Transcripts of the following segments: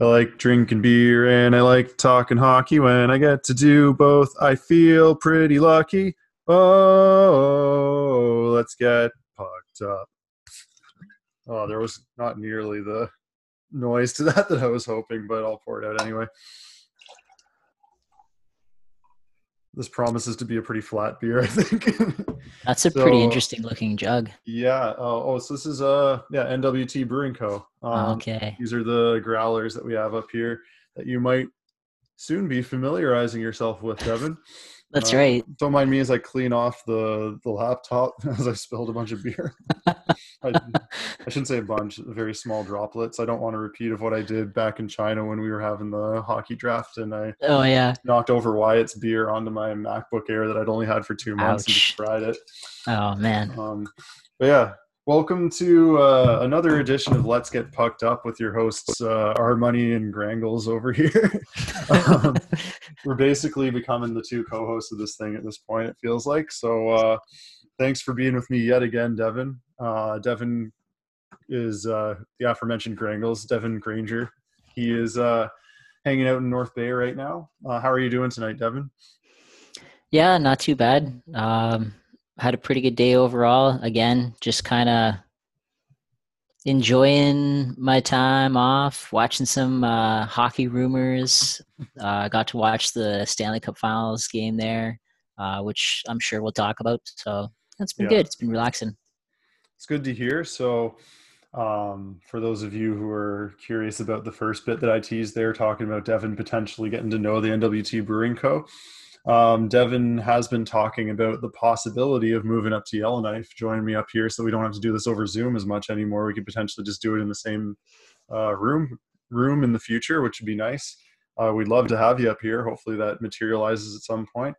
I like drinking beer and I like talking hockey when I get to do both. I feel pretty lucky. Oh, let's get pucked up. Oh, there was not nearly the noise to that that I was hoping, but I'll pour it out anyway. This promises to be a pretty flat beer, I think. That's a so, pretty interesting looking jug. Yeah. Oh, oh, so this is uh yeah NWT Brewing Co. Um, okay. These are the growlers that we have up here that you might soon be familiarizing yourself with, Devin. That's uh, right. Don't mind me as I clean off the the laptop as I spilled a bunch of beer. I, I, shouldn't say a bunch, very small droplets. I don't want to repeat of what I did back in China when we were having the hockey draft and I oh yeah knocked over Wyatt's beer onto my MacBook Air that I'd only had for two months Ouch. and just fried it. Oh man. Um, but yeah, Welcome to uh, another edition of Let's Get Pucked Up with your hosts, uh, Our Money and Grangles over here. um, we're basically becoming the two co hosts of this thing at this point, it feels like. So uh, thanks for being with me yet again, Devin. Uh, Devin is uh, the aforementioned Grangles, Devin Granger. He is uh, hanging out in North Bay right now. how are you doing tonight, Devin? Yeah, not too bad. Um, had a pretty good day overall. Again, just kind of enjoying my time off, watching some uh, hockey rumors. I uh, got to watch the Stanley Cup Finals game there, uh, which I'm sure we'll talk about. So that's been yeah. good. It's been relaxing. It's good to hear. So, um, for those of you who are curious about the first bit that I teased there, talking about Devin potentially getting to know the NWT Brewing Co um, Devin has been talking about the possibility of moving up to Yellowknife, joining me up here, so we don't have to do this over Zoom as much anymore. We could potentially just do it in the same uh, room room in the future, which would be nice. Uh, we'd love to have you up here. Hopefully that materializes at some point.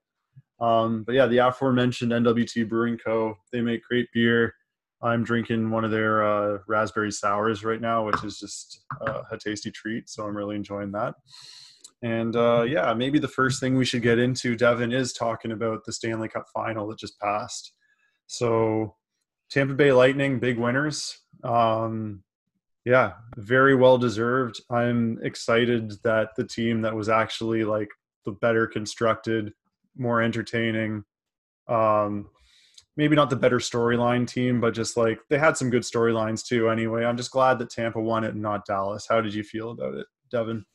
Um, but yeah, the aforementioned NWT Brewing Co. They make great beer. I'm drinking one of their uh, raspberry sours right now, which is just uh, a tasty treat. So I'm really enjoying that. And uh, yeah, maybe the first thing we should get into, Devin, is talking about the Stanley Cup final that just passed. So, Tampa Bay Lightning, big winners. Um, yeah, very well deserved. I'm excited that the team that was actually like the better constructed, more entertaining, um, maybe not the better storyline team, but just like they had some good storylines too. Anyway, I'm just glad that Tampa won it and not Dallas. How did you feel about it, Devin?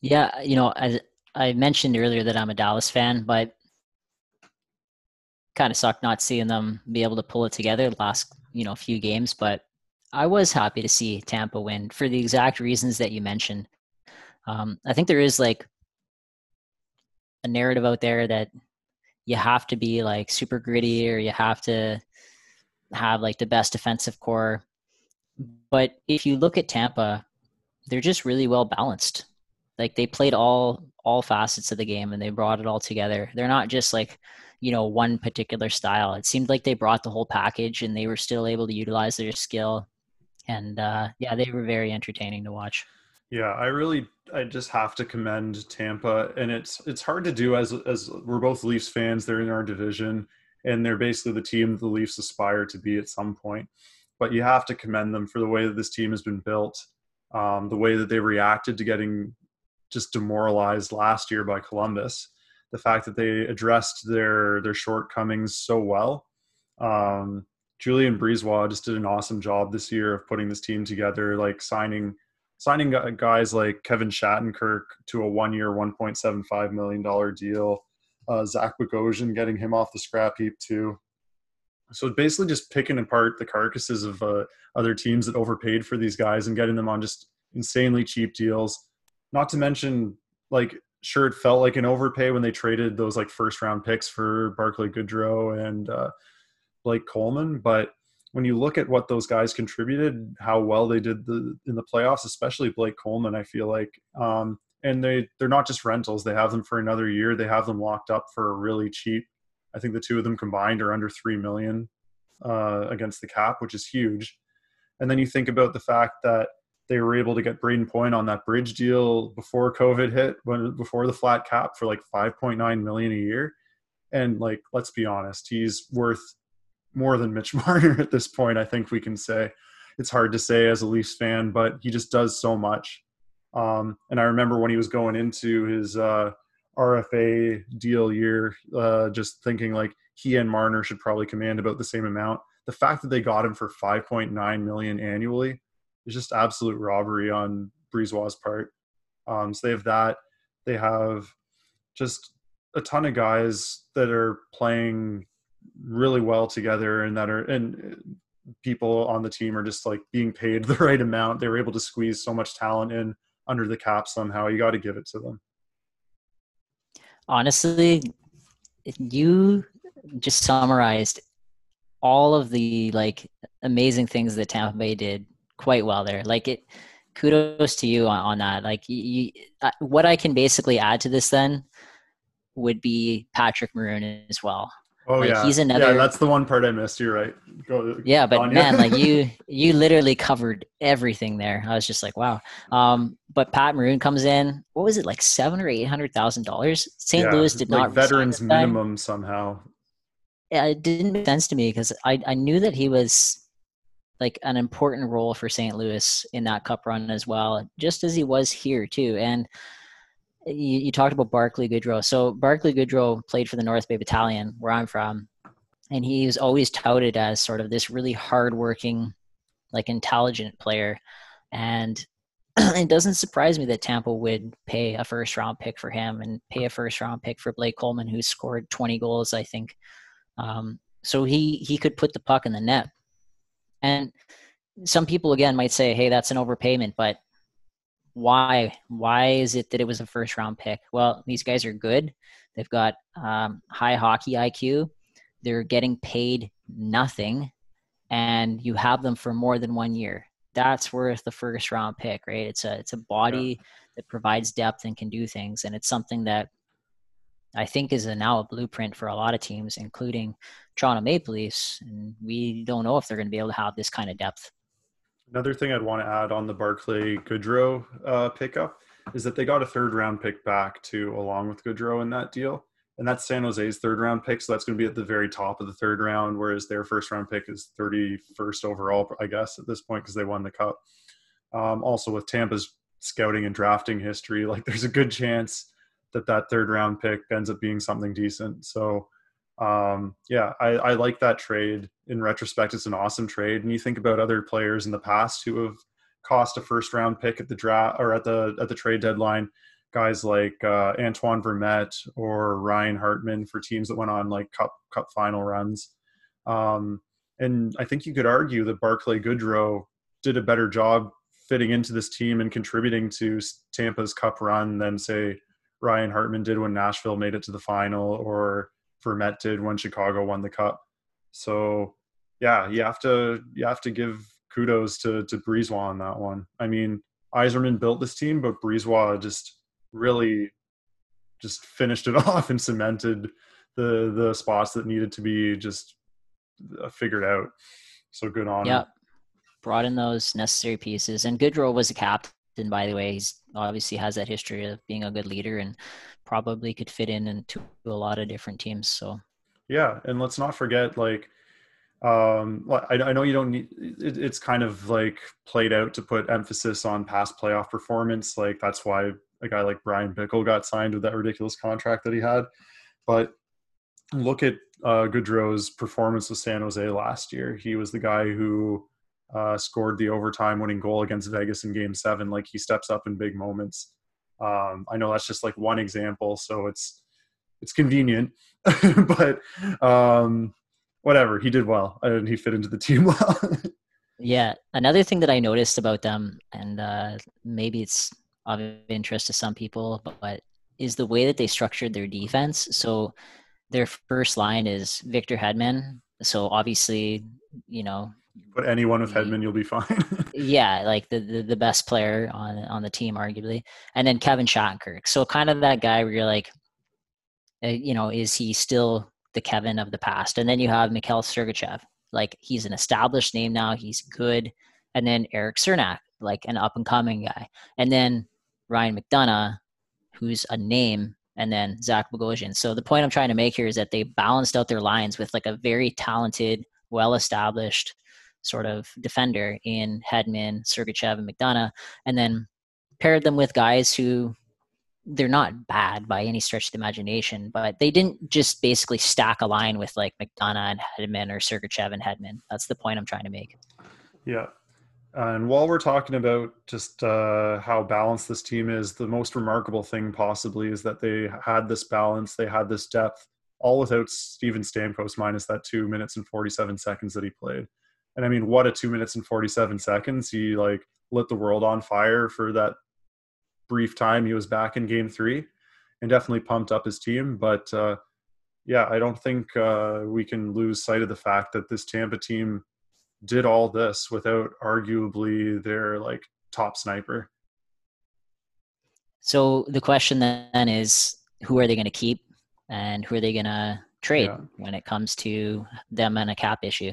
Yeah, you know, as I mentioned earlier that I'm a Dallas fan, but kind of sucked not seeing them be able to pull it together the last, you know, few games. But I was happy to see Tampa win for the exact reasons that you mentioned. Um, I think there is like a narrative out there that you have to be like super gritty or you have to have like the best defensive core. But if you look at Tampa, they're just really well balanced like they played all all facets of the game and they brought it all together. They're not just like you know one particular style. It seemed like they brought the whole package and they were still able to utilize their skill. And uh, yeah they were very entertaining to watch. Yeah i really i just have to commend tampa. And it's it's hard to do as as we're both leafs fans they're in our division and they're basically the team the leafs aspire to be at some point. But you have to commend them for the way that this team has been built um, the way that they reacted to getting just demoralized last year by Columbus. The fact that they addressed their their shortcomings so well. Um, Julien BriseBois just did an awesome job this year of putting this team together, like signing signing guys like Kevin Shattenkirk to a one year, one point seven five million dollar deal. Uh, Zach Bogosian getting him off the scrap heap too. So basically, just picking apart the carcasses of uh, other teams that overpaid for these guys and getting them on just insanely cheap deals not to mention, like, sure, it felt like an overpay when they traded those like first round picks for Barclay Goodrow and uh, Blake Coleman, but when you look at what those guys contributed, how well they did the, in the playoffs, especially Blake Coleman, I feel like, um, and they they're not just rentals; they have them for another year. They have them locked up for really cheap. I think the two of them combined are under three million uh, against the cap, which is huge. And then you think about the fact that they were able to get Brayden Point on that bridge deal before COVID hit, when before the flat cap for like 5.9 million a year. And like, let's be honest, he's worth more than Mitch Marner at this point. I think we can say it's hard to say as a Leafs fan, but he just does so much. Um, and I remember when he was going into his uh, RFA deal year, uh, just thinking like he and Marner should probably command about the same amount. The fact that they got him for 5.9 million annually is just absolute robbery on Brisebois' part. Um, so they have that. They have just a ton of guys that are playing really well together and that are and people on the team are just like being paid the right amount. They were able to squeeze so much talent in under the cap somehow. You got to give it to them. Honestly, you just summarized all of the like amazing things that Tampa Bay did quite well there. Like it, kudos to you on, on that. Like you, uh, what I can basically add to this then would be Patrick Maroon as well. Oh like, yeah, he's another. Yeah, that's the one part I missed. You're right. Go. Yeah, but man, like you, you literally covered everything there. I was just like, wow. Um, but Pat Maroon comes in. What was it like, seven or eight hundred thousand dollars? St. Yeah, Louis did like not veterans minimum somehow. Yeah, it didn't make sense to me because I I knew that he was like an important role for St. Louis in that cup run as well, just as he was here too. And you, you talked about Barclay Goodrow. So Barclay Goodrow played for the North Bay Battalion, where I'm from, and he was always touted as sort of this really hardworking, like intelligent player. And it doesn't surprise me that Tampa would pay a first round pick for him and pay a first round pick for Blake Coleman, who scored 20 goals, I think. Um, so he he could put the puck in the net. And some people again might say, "Hey, that's an overpayment," but why? Why is it that it was a first round pick? Well these guys are good. They've got um, high hockey iq they're getting paid nothing and you have them for more than one year. That's worth the first round pick right? It's a it's a body yeah. that provides depth and can do things and it's something that i think is a, now a blueprint for a lot of teams including toronto maple leafs and we don't know if they're going to be able to have this kind of depth Another thing I'd want to add on the Barclay Goodrow uh, pickup is that they got a third round pick back too, along with Goodrow in that deal. And that's San Jose's third round pick. So that's going to be at the very top of the third round, whereas their first round pick is 31st overall, I guess, at this point, because they won the cup. Um, also, with Tampa's scouting and drafting history, like there's a good chance that that third round pick ends up being something decent. So um, yeah, I, I like that trade. In retrospect, it's an awesome trade. And you think about other players in the past who have cost a first round pick at the draft or at the at the trade deadline. Guys like uh, Antoine Vermette or Ryan Hartman for teams that went on like cup cup final runs. Um, and I think you could argue that Barclay Goodrow did a better job fitting into this team and contributing to Tampa's cup run than say Ryan Hartman did when Nashville made it to the final or Vermette did when Chicago won the cup. So yeah, you have to you have to give kudos to to Brisebois on that one. I mean, Yzerman built this team, but Brisebois just really just finished it off and cemented the the spots that needed to be just uh, figured out. So good on yeah. Brought in those necessary pieces, and Goodrow was a captain. And by the way, he's obviously has that history of being a good leader, and probably could fit in into a lot of different teams. So yeah, and let's not forget like um I, I know you don't need it, it's kind of like played out to put emphasis on past playoff performance like that's why a guy like Bryan Bickell got signed with that ridiculous contract that he had but look at uh Goodrow's performance with San Jose last year he was the guy who uh scored the overtime winning goal against Vegas in game 7 like he steps up in big moments um, I know that's just like one example, so it's it's convenient, but um, whatever. He did well, and he fit into the team well. yeah, another thing that I noticed about them, and uh, maybe it's of interest to some people, but is the way that they structured their defense. So their first line is Victor Hedman. So obviously, you know, Put anyone with Hedman, you'll be fine. yeah, like the, the, the best player on on the team, arguably, and then Kevin Shattenkirk. So kind of that guy where you're like, uh, you know, is he still the Kevin of the past? And then you have Mikhail Sergachev. Like he's an established name now. He's good. And then Eric Cernak, like an up and coming guy. And then Ryan McDonagh, who's a name and then Zach Bogosian. So the point I'm trying to make here is that they balanced out their lines with like a very talented, well established sort of defender in Hedman, Sergachev, and McDonagh. And then paired them with guys who they're not bad by any stretch of the imagination, but they didn't just basically stack a line with like McDonagh and Hedman or Sergachev and Hedman. That's the point I'm trying to make. Yeah. And while we're talking about just uh, how balanced this team is, the most remarkable thing possibly is that they had this balance, they had this depth, all without Steven Stamkos minus that two minutes and 47 seconds that he played. And I mean, what a two minutes and 47 seconds. He like lit the world on fire for that brief time he was back in game three and definitely pumped up his team. But uh, yeah, I don't think uh, we can lose sight of the fact that this Tampa team did all this without arguably their like top sniper. So the question then is who are they going to keep and who are they going to trade yeah. when it comes to them and a cap issue?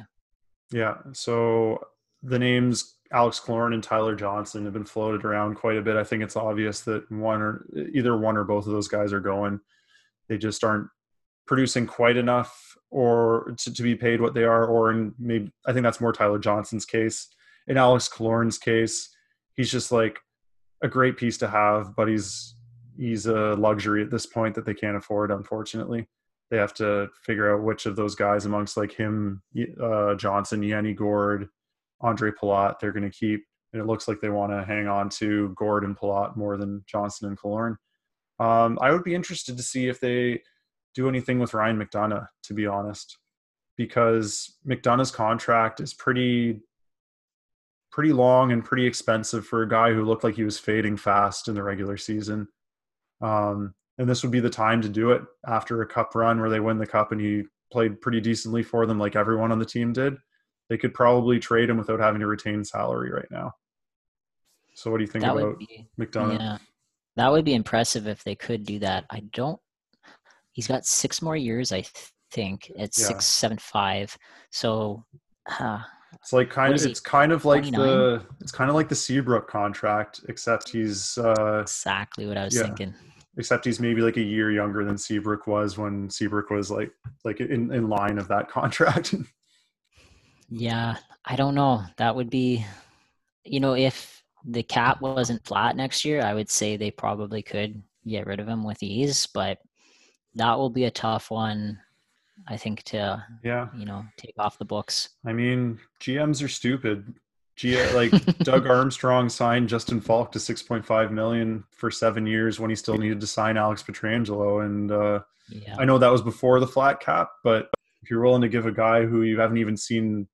Yeah. So the names Alex Killorn and Tyler Johnson have been floated around quite a bit. I think it's obvious that one or either one or both of those guys are going. They just aren't producing quite enough or to, to be paid what they are, or in maybe I think that's more Tyler Johnson's case. In Alex Killorn's case, he's just like a great piece to have, but he's he's a luxury at this point that they can't afford, unfortunately. They have to figure out which of those guys amongst like him, uh, Johnson, Yanni Gourde, Andre Palat they're going to keep. And it looks like they want to hang on to Gourde and Palat more than Johnson and Killorn. Um, I would be interested to see if they do anything with Ryan McDonagh, to be honest, because McDonagh's contract is pretty pretty long and pretty expensive for a guy who looked like he was fading fast in the regular season. Um, and this would be the time to do it after a cup run where they win the cup and he played pretty decently for them, like everyone on the team did they could probably trade him without having to retain salary right now. So what do you think that about be, McDonagh? Yeah, that would be impressive if they could do that. I don't. He's got six more years, I think. It's yeah. six, seven, five. So. Uh, it's like kind of it's kind of like 29? the it's kind of like the Seabrook contract, except he's uh, exactly what I was yeah. thinking. Except he's maybe like a year younger than Seabrook was when Seabrook was like like in, in line of that contract. Yeah, I don't know. That would be, you know, if the cap wasn't flat next year, I would say they probably could get rid of him with ease, but that will be a tough one, I think, to, yeah, you know, take off the books. I mean, GMs are stupid. G like Doug Armstrong signed Justin Faulk to 6.5 million for seven years when he still needed to sign Alex Pietrangelo. And uh, yeah. I know that was before the flat cap, but if you're willing to give a guy who you haven't even seen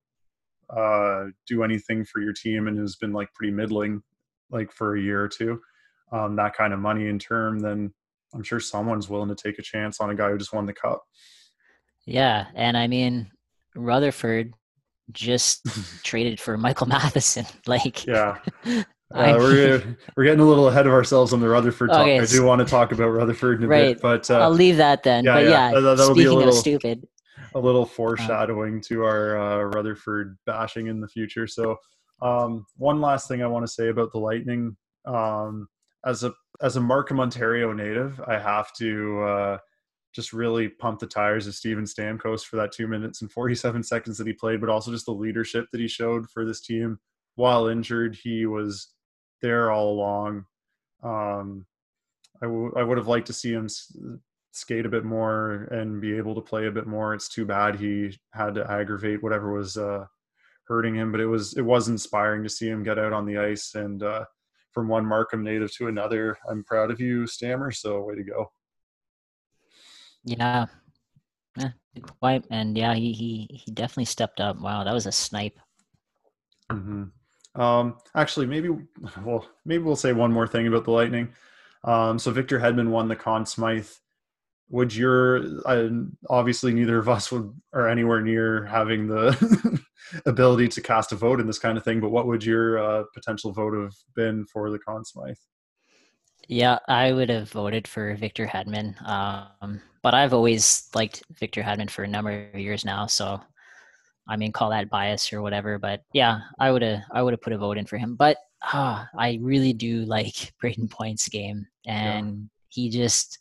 uh, do anything for your team and has been like pretty middling like for a year or two um, that kind of money in term then i'm sure someone's willing to take a chance on a guy who just won the cup yeah and i mean rutherford just traded for michael matheson like yeah uh, we're we're getting a little ahead of ourselves on the Rutherford talk. Okay, I do want to talk about Rutherford in a right. bit, but uh, I'll leave that then. Yeah, but yeah, yeah that, speaking little, of stupid, a little foreshadowing to our uh, Rutherford bashing in the future. So, um, one last thing I want to say about the Lightning. Um, as a as a Markham, Ontario native, I have to uh, just really pump the tires of Steven Stamkos for that two minutes and 47 seconds that he played, but also just the leadership that he showed for this team. While injured, he was there all along. Um, I, w- I would have liked to see him skate a bit more and be able to play a bit more. It's too bad he had to aggravate whatever was uh, hurting him, but it was it was inspiring to see him get out on the ice and uh, from one Markham native to another. I'm proud of you, Stammer. So way to go. Yeah, yeah quite, and yeah, he he he definitely stepped up. Wow, that was a snipe. Mm-hmm. Um, actually, maybe well, maybe we'll say one more thing about the Lightning. Um, so Victor Hedman won the Conn Smythe would your obviously neither of us would are anywhere near having the ability to cast a vote in this kind of thing but what would your uh, potential vote have been for the Conn Smythe yeah i would have voted for victor hedman um, but i've always liked victor hedman for a number of years now so i mean call that bias or whatever but yeah i would have i would have put a vote in for him but uh, i really do like brayden point's game and yeah. he just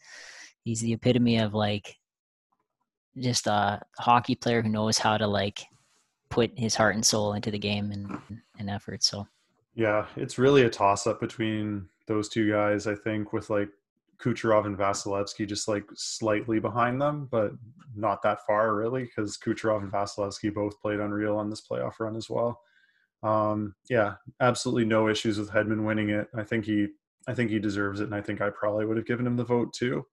he's the epitome of like just a hockey player who knows how to like put his heart and soul into the game and, and effort. So yeah, it's really a toss up between those two guys. I think with like Kucherov and Vasilevskiy just like slightly behind them, but not that far really, because Kucherov and Vasilevskiy both played unreal on this playoff run as well. Um, yeah, absolutely no issues with Hedman winning it. I think he, I think he deserves it, and I think I probably would have given him the vote too.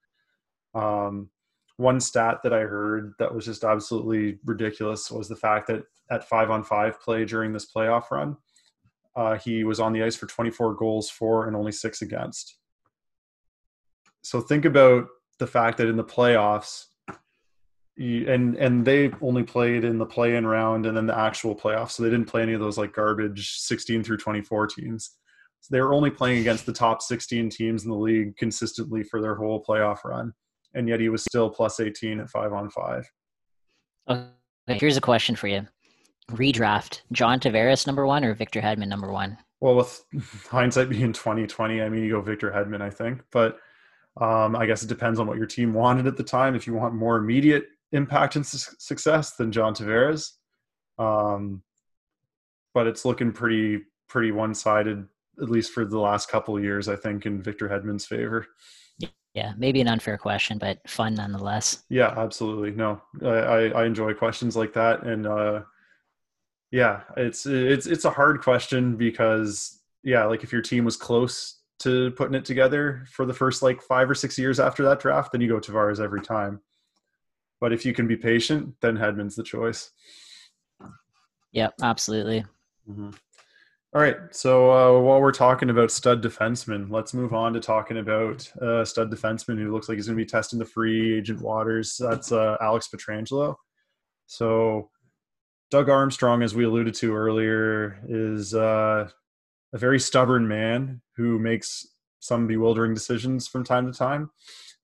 Um, one stat that I heard that was just absolutely ridiculous was the fact that at five on five play during this playoff run, uh, he was on the ice for 24 goals for and only six against. So think about the fact that in the playoffs, and and they only played in the play-in round and then the actual playoffs, so they didn't play any of those like garbage 16 through 24 teams. So they were only playing against the top 16 teams in the league consistently for their whole playoff run and yet he was still plus 18 at five on five. Okay, here's a question for you. Redraft John Tavares number one or Victor Hedman number one? Well, with hindsight being 2020, I mean, you go Victor Hedman, I think. But um, I guess it depends on what your team wanted at the time. If you want more immediate impact and su- success than John Tavares, um, but it's looking pretty pretty one sided, at least for the last couple of years. I think in Victor Hedman's favor yeah maybe an unfair question but fun nonetheless yeah absolutely no i i enjoy questions like that and uh yeah it's it's it's a hard question because yeah like if your team was close to putting it together for the first like five or six years after that draft then you go tavares every time but if you can be patient then hedman's the choice yep absolutely mm-hmm. All right. So uh, while we're talking about stud defensemen, let's move on to talking about uh, stud defenseman who looks like he's going to be testing the free agent waters. That's uh, Alex Pietrangelo. So Doug Armstrong, as we alluded to earlier, is uh, a very stubborn man who makes some bewildering decisions from time to time.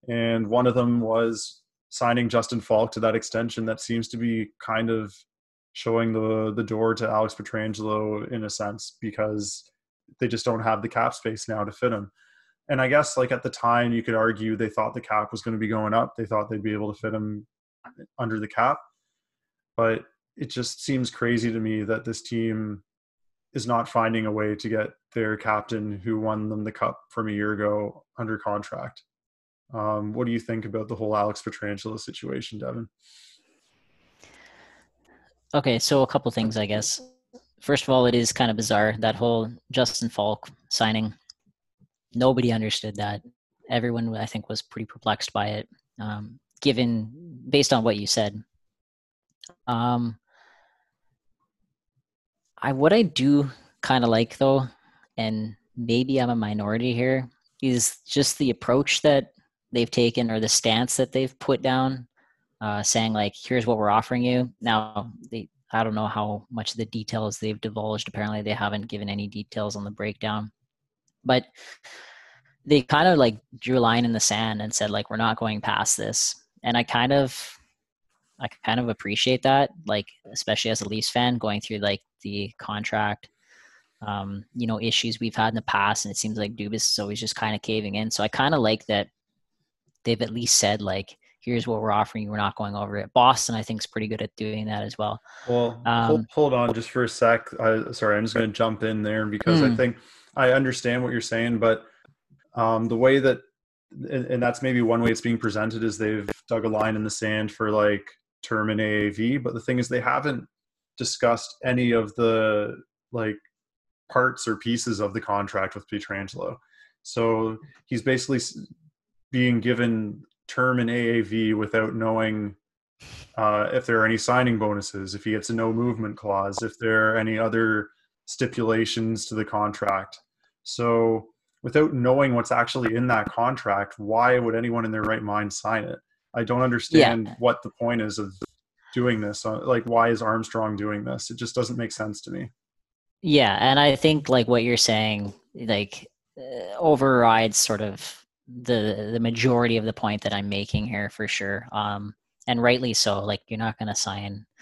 And one of them was signing Justin Faulk to that extension that seems to be kind of showing the the door to Alex Pietrangelo in a sense because they just don't have the cap space now to fit him. And I guess like at the time you could argue they thought the cap was going to be going up. They thought they'd be able to fit him under the cap. But it just seems crazy to me that this team is not finding a way to get their captain who won them the cup from a year ago under contract. Um, what do you think about the whole Alex Pietrangelo situation, Devin? Okay, so a couple things, I guess. First of all, it is kind of bizarre that whole Justin Faulk signing. Nobody understood that. Everyone, I think, was pretty perplexed by it, um, given based on what you said. Um, I what I do kind of like though, and maybe I'm a minority here, is just the approach that they've taken or the stance that they've put down uh, saying like, "Here's what we're offering you." Now, they I don't know how much of the details they've divulged. Apparently, they haven't given any details on the breakdown, but they kind of like drew a line in the sand and said like, "We're not going past this." And I kind of, I kind of appreciate that, like especially as a Leafs fan, going through like the contract um, you know, issues we've had in the past, and it seems like Dubas is always just kind of caving in. So I kind of like that they've at least said like, here's what we're offering. We're not going over it. Boston, I think, is pretty good at doing that as well. Well, um, hold, hold, on just for a sec. I, sorry, I'm just going to jump in there because I hmm. think I understand what you're saying, but um, the way that, and, and, that's maybe one way it's being presented is they've dug a line in the sand for like term in AAV, but the thing is they haven't discussed any of the like parts or pieces of the contract with Pietrangelo. So he's basically being given term in AAV without knowing uh, if there are any signing bonuses, if he gets a no movement clause, if there are any other stipulations to the contract. So, without knowing what's actually in that contract, why would anyone in their right mind sign it? I don't understand yeah. what the point is of doing this. Uh, like, why is Armstrong doing this? It just doesn't make sense to me. Yeah, and I think like what you're saying, like uh, overrides sort of the the majority of the point that I'm making here for sure. Um, and rightly so. Like you're not going to sign.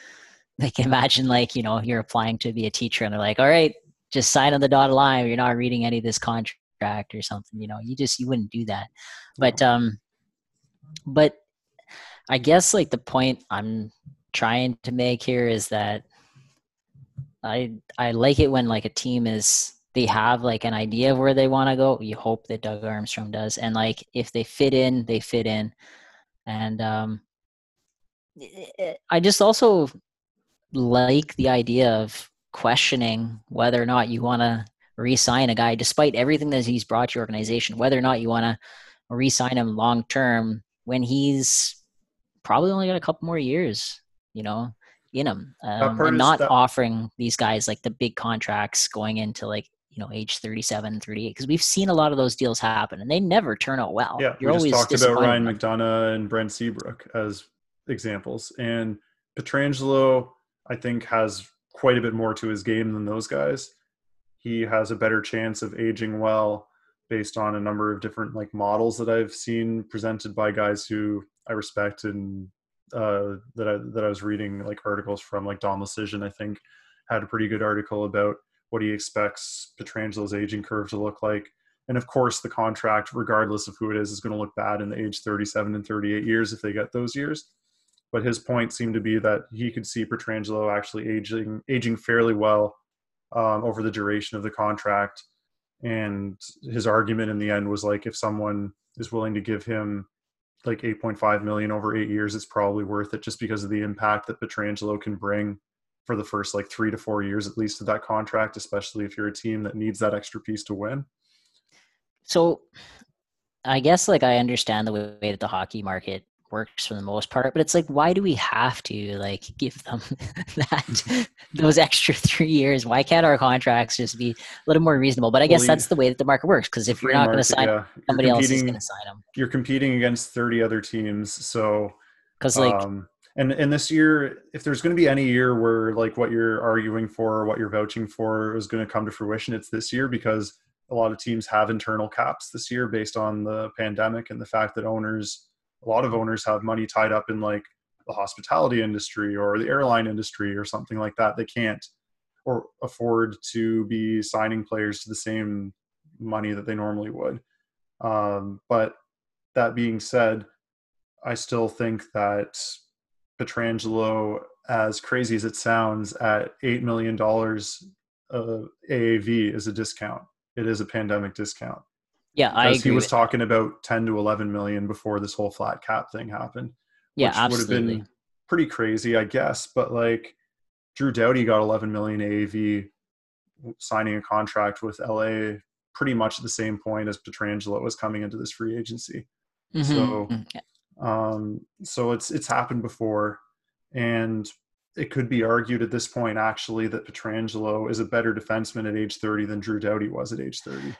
Like imagine like you know you're applying to be a teacher and they're like, all right, just sign on the dotted line. You're not reading any of this contract or something. You know, you just you wouldn't do that. But um, but I guess like the point I'm trying to make here is that I I like it when like a team is they have like an idea of where they want to go. You hope that Doug Armstrong does, and like if they fit in, they fit in. And um, I just also like the idea of questioning whether or not you want to re-sign a guy, despite everything that he's brought to your organization, whether or not you want to re-sign him long term when he's probably only got a couple more years, you know, in him, um, and not that- offering these guys like the big contracts going into like you know age 37 38 because we've seen a lot of those deals happen and they never turn out well. Yeah You're we just talked about ryan mcdonagh and brent seabrook as examples and pietrangelo i think has quite a bit more to his game than those guys. He has a better chance of aging well based on a number of different like models that i've seen presented by guys who i respect and uh, that I that I was reading like articles from like Don Luszczyszyn, I think had a pretty good article about what he expects Pietrangelo's aging curve to look like. And of course, the contract, regardless of who it is, is going to look bad in the age 37 and 38 years if they get those years. But his point seemed to be that he could see Pietrangelo actually aging aging fairly well um, over the duration of the contract. And his argument in the end was like, if someone is willing to give him like 8.5 million over eight years, it's probably worth it just because of the impact that Pietrangelo can bring for the first like three to four years at least of that contract, especially if you're a team that needs that extra piece to win. So I guess like I understand the way that the hockey market works for the most part, but it's like why do we have to like give them that those extra three years? Why can't our contracts just be a little more reasonable? But I guess well, that's the way that the market works because if you're not going to sign yeah. somebody else is going to sign them. You're competing against 30 other teams, so because like um, and and this year if there's going to be any year where like what you're arguing for or what you're vouching for is going to come to fruition it's this year because a lot of teams have internal caps this year based on the pandemic and the fact that owners a lot of owners have money tied up in like the hospitality industry or the airline industry or something like that they can't or afford to be signing players to the same money that they normally would um, but that being said i still think that Pietrangelo, as crazy as it sounds, at $8 million uh, AAV is a discount. It is a pandemic discount. Yeah, I. He was talking about 10 to 11 million before this whole flat cap thing happened. Yeah, absolutely. Would have been pretty crazy, I guess. But like Drew Doughty got 11 million AAV signing a contract with LA pretty much at the same point as Pietrangelo was coming into this free agency. Mm-hmm. So mm-hmm. Um, so it's it's happened before, and it could be argued at this point actually that Pietrangelo is a better defenseman at age 30 than Drew Doughty was at age 30.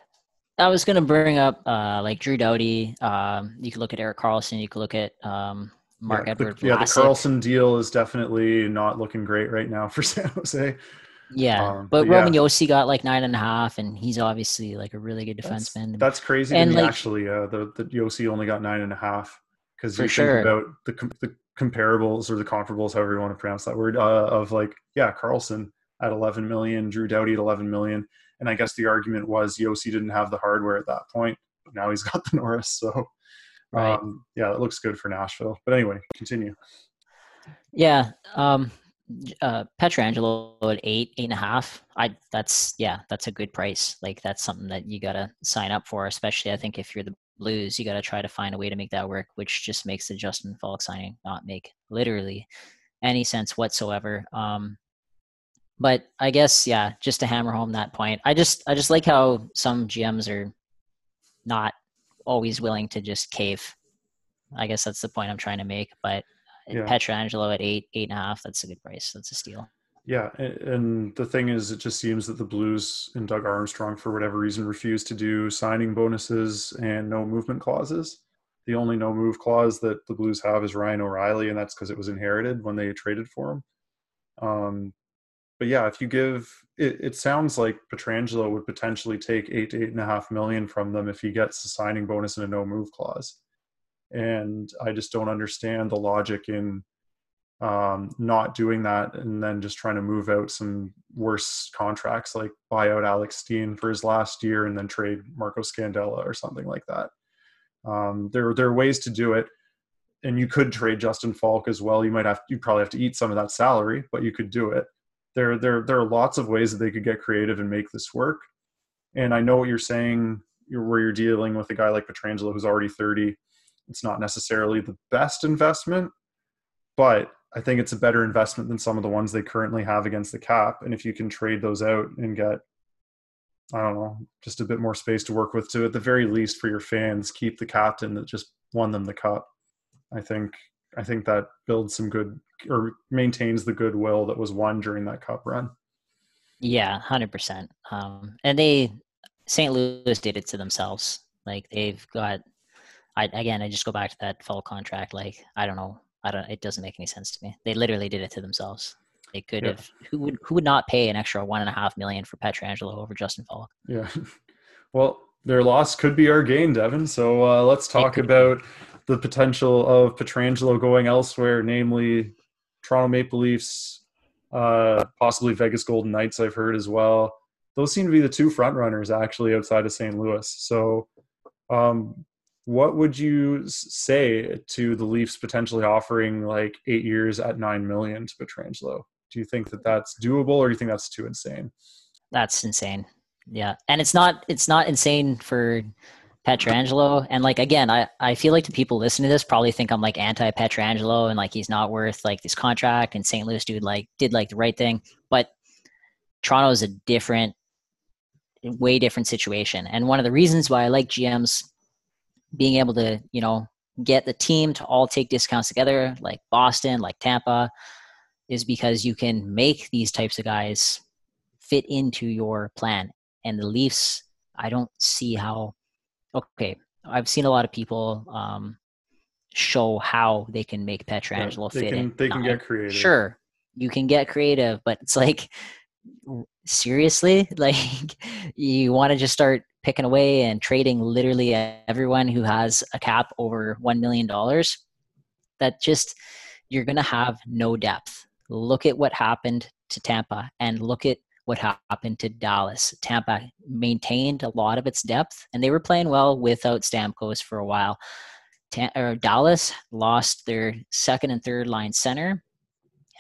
I was going to bring up uh, like Drew Doughty. Um, you could look at Erik Karlsson. You could look at um, Mark yeah, Edward. The, yeah, the Karlsson deal is definitely not looking great right now for San Jose. Yeah, um, but, but Roman yeah. Josi got like nine and a half, and he's obviously like a really good defenseman. That's, that's crazy. And like, actually, uh, the the Josi only got nine and a half because you sure. think about the the comparables or the comparables, however you want to pronounce that word, uh, of like yeah, Karlsson at 11 million, Drew Doughty at 11 million, and I guess the argument was Josi didn't have the hardware at that point, but now he's got the Norris, so right. um, yeah, it looks good for Nashville. But anyway, continue. Yeah, um, uh, Pietrangelo at eight, eight and a half. I that's yeah, that's a good price. Like that's something that you gotta sign up for, especially I think if you're the Blues, you got to try to find a way to make that work, which just makes the Justin Faulk signing not make literally any sense whatsoever. Um, but I guess yeah, just to hammer home that point, I just I just like how some GMs are not always willing to just cave. I guess that's the point I'm trying to make. But yeah. Pietrangelo at eight, eight and a half, that's a good price. That's a steal. Yeah, and the thing is, it just seems that the Blues and Doug Armstrong, for whatever reason, refuse to do signing bonuses and no movement clauses. The only no move clause that the Blues have is Ryan O'Reilly, and that's because it was inherited when they traded for him. Um, but yeah, if you give, it, it sounds like Pietrangelo would potentially take eight to eight and a half million from them if he gets a signing bonus and a no move clause. And I just don't understand the logic in um, not doing that and then just trying to move out some worse contracts like buy out Alex Steen for his last year and then trade Marco Scandella or something like that. Um, there, there are ways to do it. And you could trade Justin Faulk as well. You might have, you probably have to eat some of that salary, but you could do it. There, there, there are lots of ways that they could get creative and make this work. And I know what you're saying. You're, where you're dealing with a guy like Pietrangelo who's already 30. It's not necessarily the best investment, but I think it's a better investment than some of the ones they currently have against the cap. And if you can trade those out and get, I don't know, just a bit more space to work with to, at the very least, for your fans, keep the captain that just won them the cup. I think I think that builds some good or maintains the goodwill that was won during that cup run. Yeah, hundred percent. Um, and they St. Louis did it to themselves. Like they've got. I again, I just go back to that Faulk contract. Like I don't know, I don't. It doesn't make any sense to me. They literally did it to themselves. They could yeah. have. Who would who would not pay an extra one and a half million for Pietrangelo over Justin Faulk? Yeah. Well, their loss could be our gain, Devin. So uh, let's talk about the potential of Pietrangelo going elsewhere, namely Toronto Maple Leafs, uh, possibly Vegas Golden Knights. I've heard as well. Those seem to be the two front runners actually outside of St. Louis. So, um, what would you say to the Leafs potentially offering like eight years at nine million to Pietrangelo? Do you think that that's doable, or do you think that's too insane? That's insane. Yeah, and it's not it's not insane for Pietrangelo. And like again, I, I feel like the people listening to this probably think I'm like anti Pietrangelo and like he's not worth like this contract and St. Louis dude like did like the right thing. But Toronto is a different way different situation. And one of the reasons why I like GMs being able to, you know, get the team to all take discounts together, like Boston, like Tampa, is because you can make these types of guys fit into your plan. And the Leafs, I don't see how okay, I've seen a lot of people um, show how they can make Pietrangelo yeah, fit can, in. They can get creative. Sure, you can get creative, but it's like seriously, like you want to just start picking away and trading literally everyone who has a cap over one million dollars. That just you're gonna have no depth. Look at what happened to Tampa and look at what happened to Dallas. Tampa maintained a lot of its depth, and they were playing well without Stamkos for a while. Ta- Dallas lost their second and third line center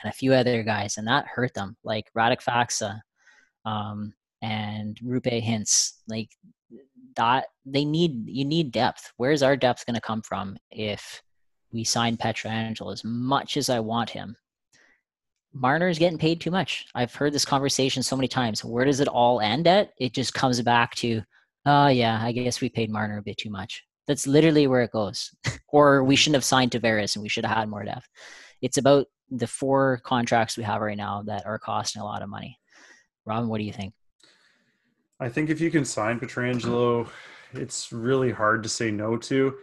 and a few other guys, and that hurt them, like Radek Faksa um, and Roope Hintz. Like that, they need you need depth. Where's our depth going to come from if we sign Pietrangelo? As much as I want him, Marner is getting paid too much. I've heard this conversation so many times. Where does it all end at? It just comes back to, oh, yeah, I guess we paid Marner a bit too much. That's literally where it goes. or we shouldn't have signed Tavares and we should have had more depth. It's about the four contracts we have right now that are costing a lot of money. Robin, what do you think? I think if you can sign Pietrangelo, it's really hard to say no to.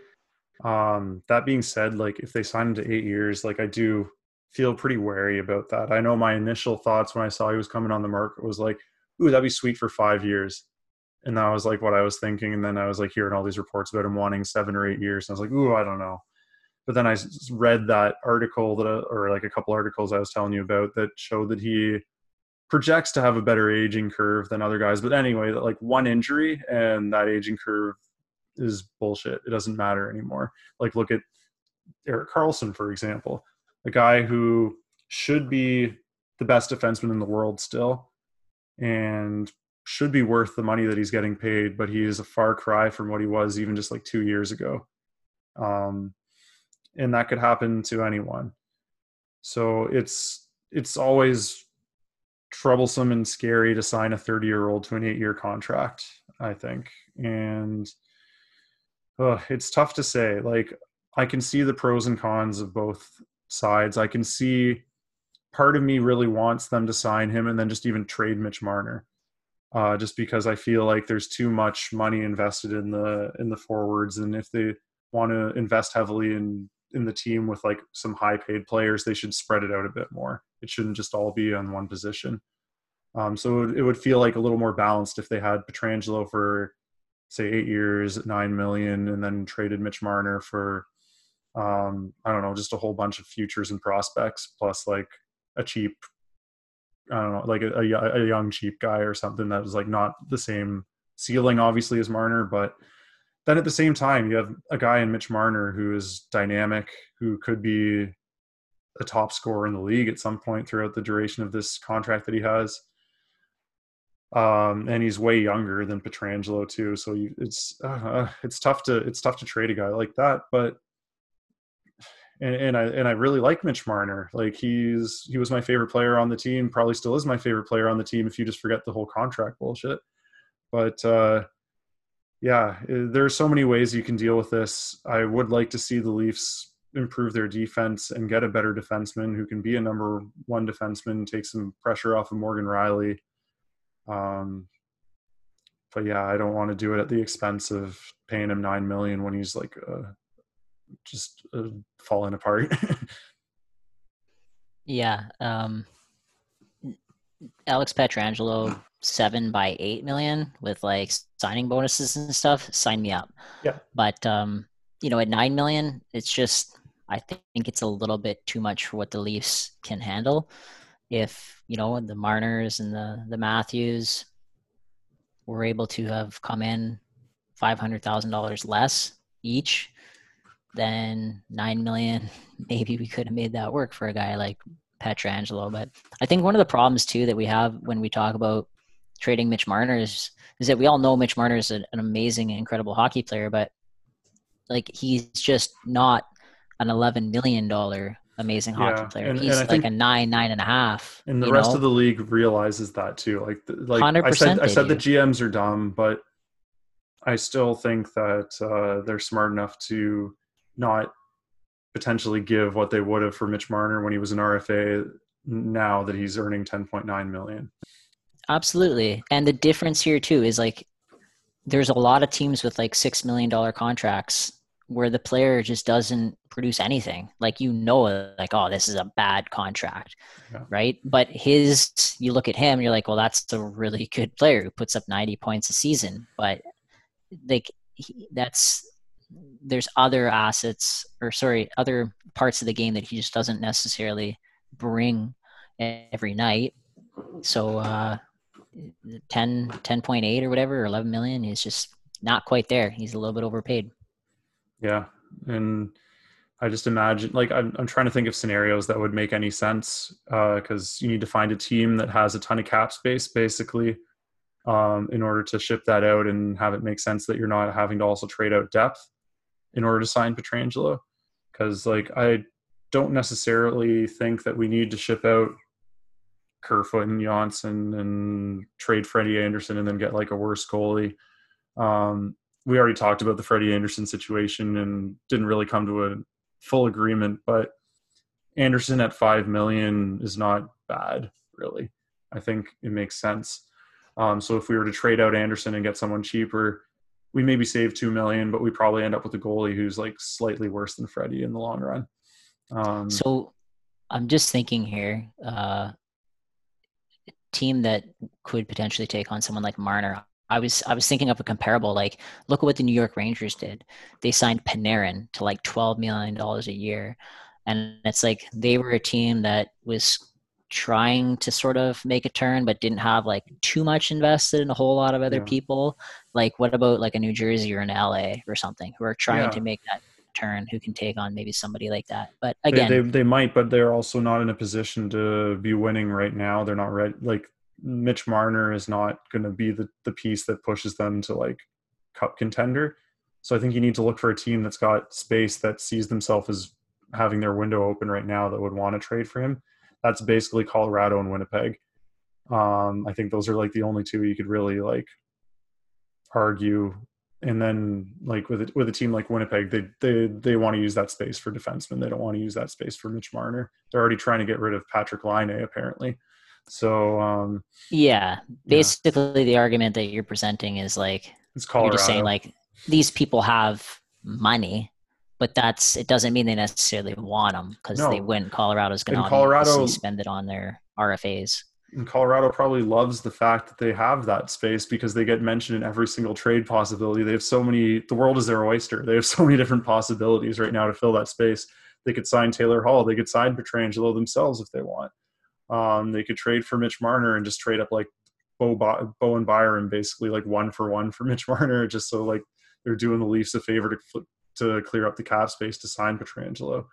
Um, that being said, like if they sign him to eight years, like I do feel pretty wary about that. I know my initial thoughts when I saw he was coming on the market was like, ooh, that'd be sweet for five years. And that was like what I was thinking. And then I was like hearing all these reports about him wanting seven or eight years. And I was like, ooh, I don't know. But then I read that article that, uh, or like a couple articles I was telling you about that showed that he projects to have a better aging curve than other guys. But anyway, that like one injury and that aging curve is bullshit. It doesn't matter anymore. Like look at Erik Karlsson, for example a guy who should be the best defenseman in the world still and should be worth the money that he's getting paid, but he is a far cry from what he was even just like two years ago. Um, and that could happen to anyone. So it's it's always troublesome and scary to sign a 30 year old to an eight year contract, I think. And uh, it's tough to say. Like I can see the pros and cons of both sides. I can see part of me really wants them to sign him and then just even trade Mitch Marner. Uh, just because I feel like there's too much money invested in the in the forwards, and if they want to invest heavily in in the team with like some high paid players, they should spread it out a bit more. It shouldn't just all be on one position. Um, so it, would feel like a little more balanced if they had Pietrangelo for say eight years, nine million, and then traded Mitch Marner for um, I don't know, just a whole bunch of futures and prospects, plus like a cheap, I don't know, like a, a, a young cheap guy or something that was like not the same ceiling, obviously, as Marner, but then at the same time, you have a guy in Mitch Marner who is dynamic, who could be a top scorer in the league at some point throughout the duration of this contract that he has. um, and he's way younger than Pietrangelo too. So you, it's uh, it's tough to it's tough to trade a guy like that. But and, and I and I really like Mitch Marner. Like he's he was my favorite player on the team. Probably still is my favorite player on the team if you just forget the whole contract bullshit. But uh, yeah, there are so many ways you can deal with this. I would like to see the Leafs improve their defense and get a better defenseman who can be a number one defenseman, take some pressure off of Morgan Rielly um, but yeah, I don't want to do it at the expense of paying him nine million when he's like uh, just uh, falling apart. yeah, um, Alex Pietrangelo seven by eight million with like signing bonuses and stuff. Sign me up. Yeah, but um, you know, at nine million, it's just I think it's a little bit too much for what the Leafs can handle if you know the Marners and the the Matthews were able to have come in five hundred thousand dollars less each, then nine million. Maybe we could have made that work for a guy like Pietrangelo. But I think one of the problems too that we have when we talk about trading Mitch Marner is, is that we all know Mitch Marner is an, an amazing, incredible hockey player, but like he's just not an eleven million dollar amazing hockey player. And, He's and like a nine, nine and a half. And the rest know? of the league realizes that too. Like, like I said, I said the GMs are dumb, but I still think that uh, they're smart enough to not potentially give what they would have for Mitch Marner when he was an RFA. Now that he's earning 10.9 million. Absolutely, and the difference here too is like there's a lot of teams with like six million dollar contracts where the player just doesn't produce anything. Like you know, like oh, this is a bad contract, yeah. right? But his, you look at him, you're like, well, that's a really good player who puts up 90 points a season. But like he, that's there's other assets or sorry, other parts of the game that he just doesn't necessarily bring every night. So uh 10 10.8 or whatever or 11 million is just not quite there. He's a little bit overpaid. Yeah. And I just imagine, like, I'm, I'm trying to think of scenarios that would make any sense because uh, you need to find a team that has a ton of cap space, basically, um, in order to ship that out and have it make sense that you're not having to also trade out depth in order to sign Pietrangelo. Because, like, I don't necessarily think that we need to ship out Kerfoot and Johnsson and trade Freddie Andersen and then get like a worse goalie. Um, we already talked about the Freddie Andersen situation and didn't really come to a full agreement, but Andersen at five million is not bad, really. I think it makes sense. Um, so if we were to trade out Andersen and get someone cheaper, we maybe save two million, but we probably end up with a goalie who's like slightly worse than Freddie in the long run. Um, so I'm just thinking here, uh, team that could potentially take on someone like Marner. I was I was thinking of a comparable. Like, look at what the New York Rangers did. They signed Panarin to like twelve million dollars a year, and it's like they were a team that was trying to sort of make a turn, but didn't have like too much invested in a whole lot of other yeah. people. Like, what about like a New Jersey or an LA or something who are trying yeah. to make that turn who can take on maybe somebody like that. But again, they, they, they, might, but they're also not in a position to be winning right now. They're not ready. Like Mitch Marner is not going to be the, the piece that pushes them to like cup contender. So I think you need to look for a team that's got space that sees themselves as having their window open right now that would want to trade for him. That's basically Colorado and Winnipeg. Um, I think those are like the only two you could really like argue. And then like with a, with a team like Winnipeg, they they they want to use that space for defensemen. They don't want to use that space for Mitch Marner. They're already trying to get rid of Patrick Laine apparently. So um, yeah, basically yeah. the argument that you're presenting is like it's Colorado. you're just saying like these people have money, but that's it doesn't mean they necessarily want them because no. they win. Colorado's going to Colorado spend it on their RFAs. And Colorado probably loves the fact that they have that space because they get mentioned in every single trade possibility. They have so many. The world is their oyster. They have so many different possibilities right now to fill that space. They could sign Taylor Hall. They could sign Pietrangelo themselves if they want. Um, they could trade for Mitch Marner and just trade up like Bo, Bo and Byron, basically like one for one for Mitch Marner, just so like they're doing the Leafs a favor to to clear up the cap space to sign Pietrangelo.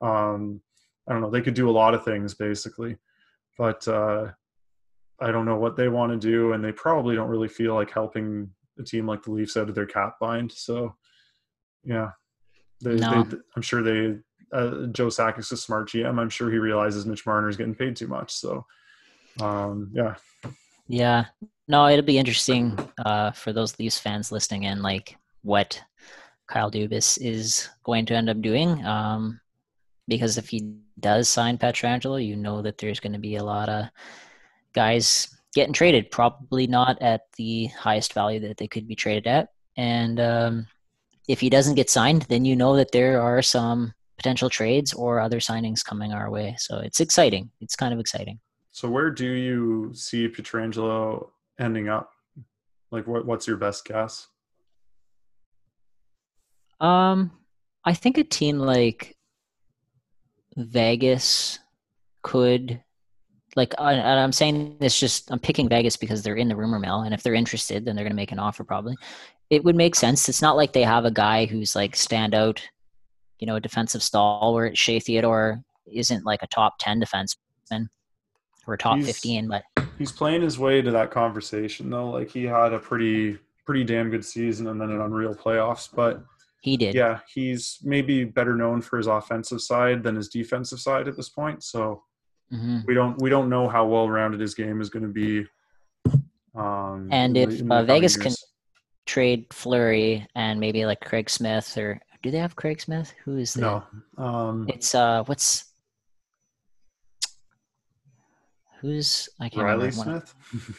Um, I don't know. They could do a lot of things basically, but uh, I don't know what they want to do, and they probably don't really feel like helping a team like the Leafs out of their cap bind. So, yeah, they, No. they, I'm sure they. Uh, Joe Sakic is a smart GM. I'm sure he realizes Mitch Marner is getting paid too much. So, um, yeah, Yeah. No, it'll be interesting uh, for those Leafs fans listening in, like what Kyle Dubas is going to end up doing. Um, because if he does sign Pietrangelo, you know that there's going to be a lot of guys getting traded, probably not at the highest value that they could be traded at. And um, if he doesn't get signed, then you know that there are some potential trades or other signings coming our way. So it's exciting. It's kind of exciting. So where do you see Pietrangelo ending up? Like what what's your best guess? Um, I think a team like Vegas could, like, I- and I'm saying this just, I'm picking Vegas because they're in the rumor mill, and if they're interested, then they're going to make an offer probably. It would make sense. It's not like they have a guy who's like standout, you know, a defensive stalwart. Shea Theodore isn't like a top 10 defenseman or top He's- 15, but He's playing his way to that conversation though. Like he had a pretty pretty damn good season and then an unreal playoffs, but he did. yeah, he's maybe better known for his offensive side than his defensive side at this point. So hmm we don't we don't know how well rounded his game is going to be. Um, And if, uh, Vegas can- Trade Fleury and maybe like Craig Smith, or do they have Craig Smith? Who is the no, um, It's uh, what's who's I can't Reilly remember. Smith.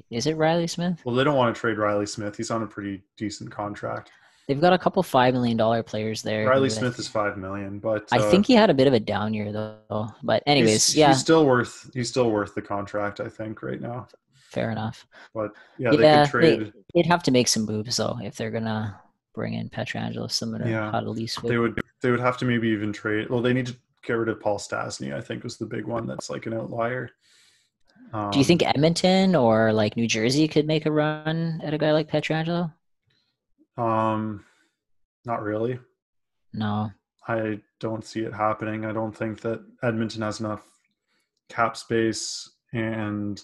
Is it Reilly Smith? well, they don't want to trade Reilly Smith. He's on a pretty decent contract. They've got a couple five million dollar players there. Reilly I- Smith is five million, but I uh, think he had a bit of a down year though. But anyways, he's, yeah, he's still worth he's still worth the contract. I think right now. fair enough. But yeah, they Yeah, could trade. They'd have to make some moves though if they're gonna bring in Pietrangelo, similar to Yeah. how the Leafs. They would they would have to maybe even trade. Well, they need to get rid of Paul Stastny. I think was the big one. That's like an outlier. Um, Do you think Edmonton or like New Jersey could make a run at a guy like Pietrangelo? Um, not really. No. I don't see it happening. I don't think that Edmonton has enough cap space and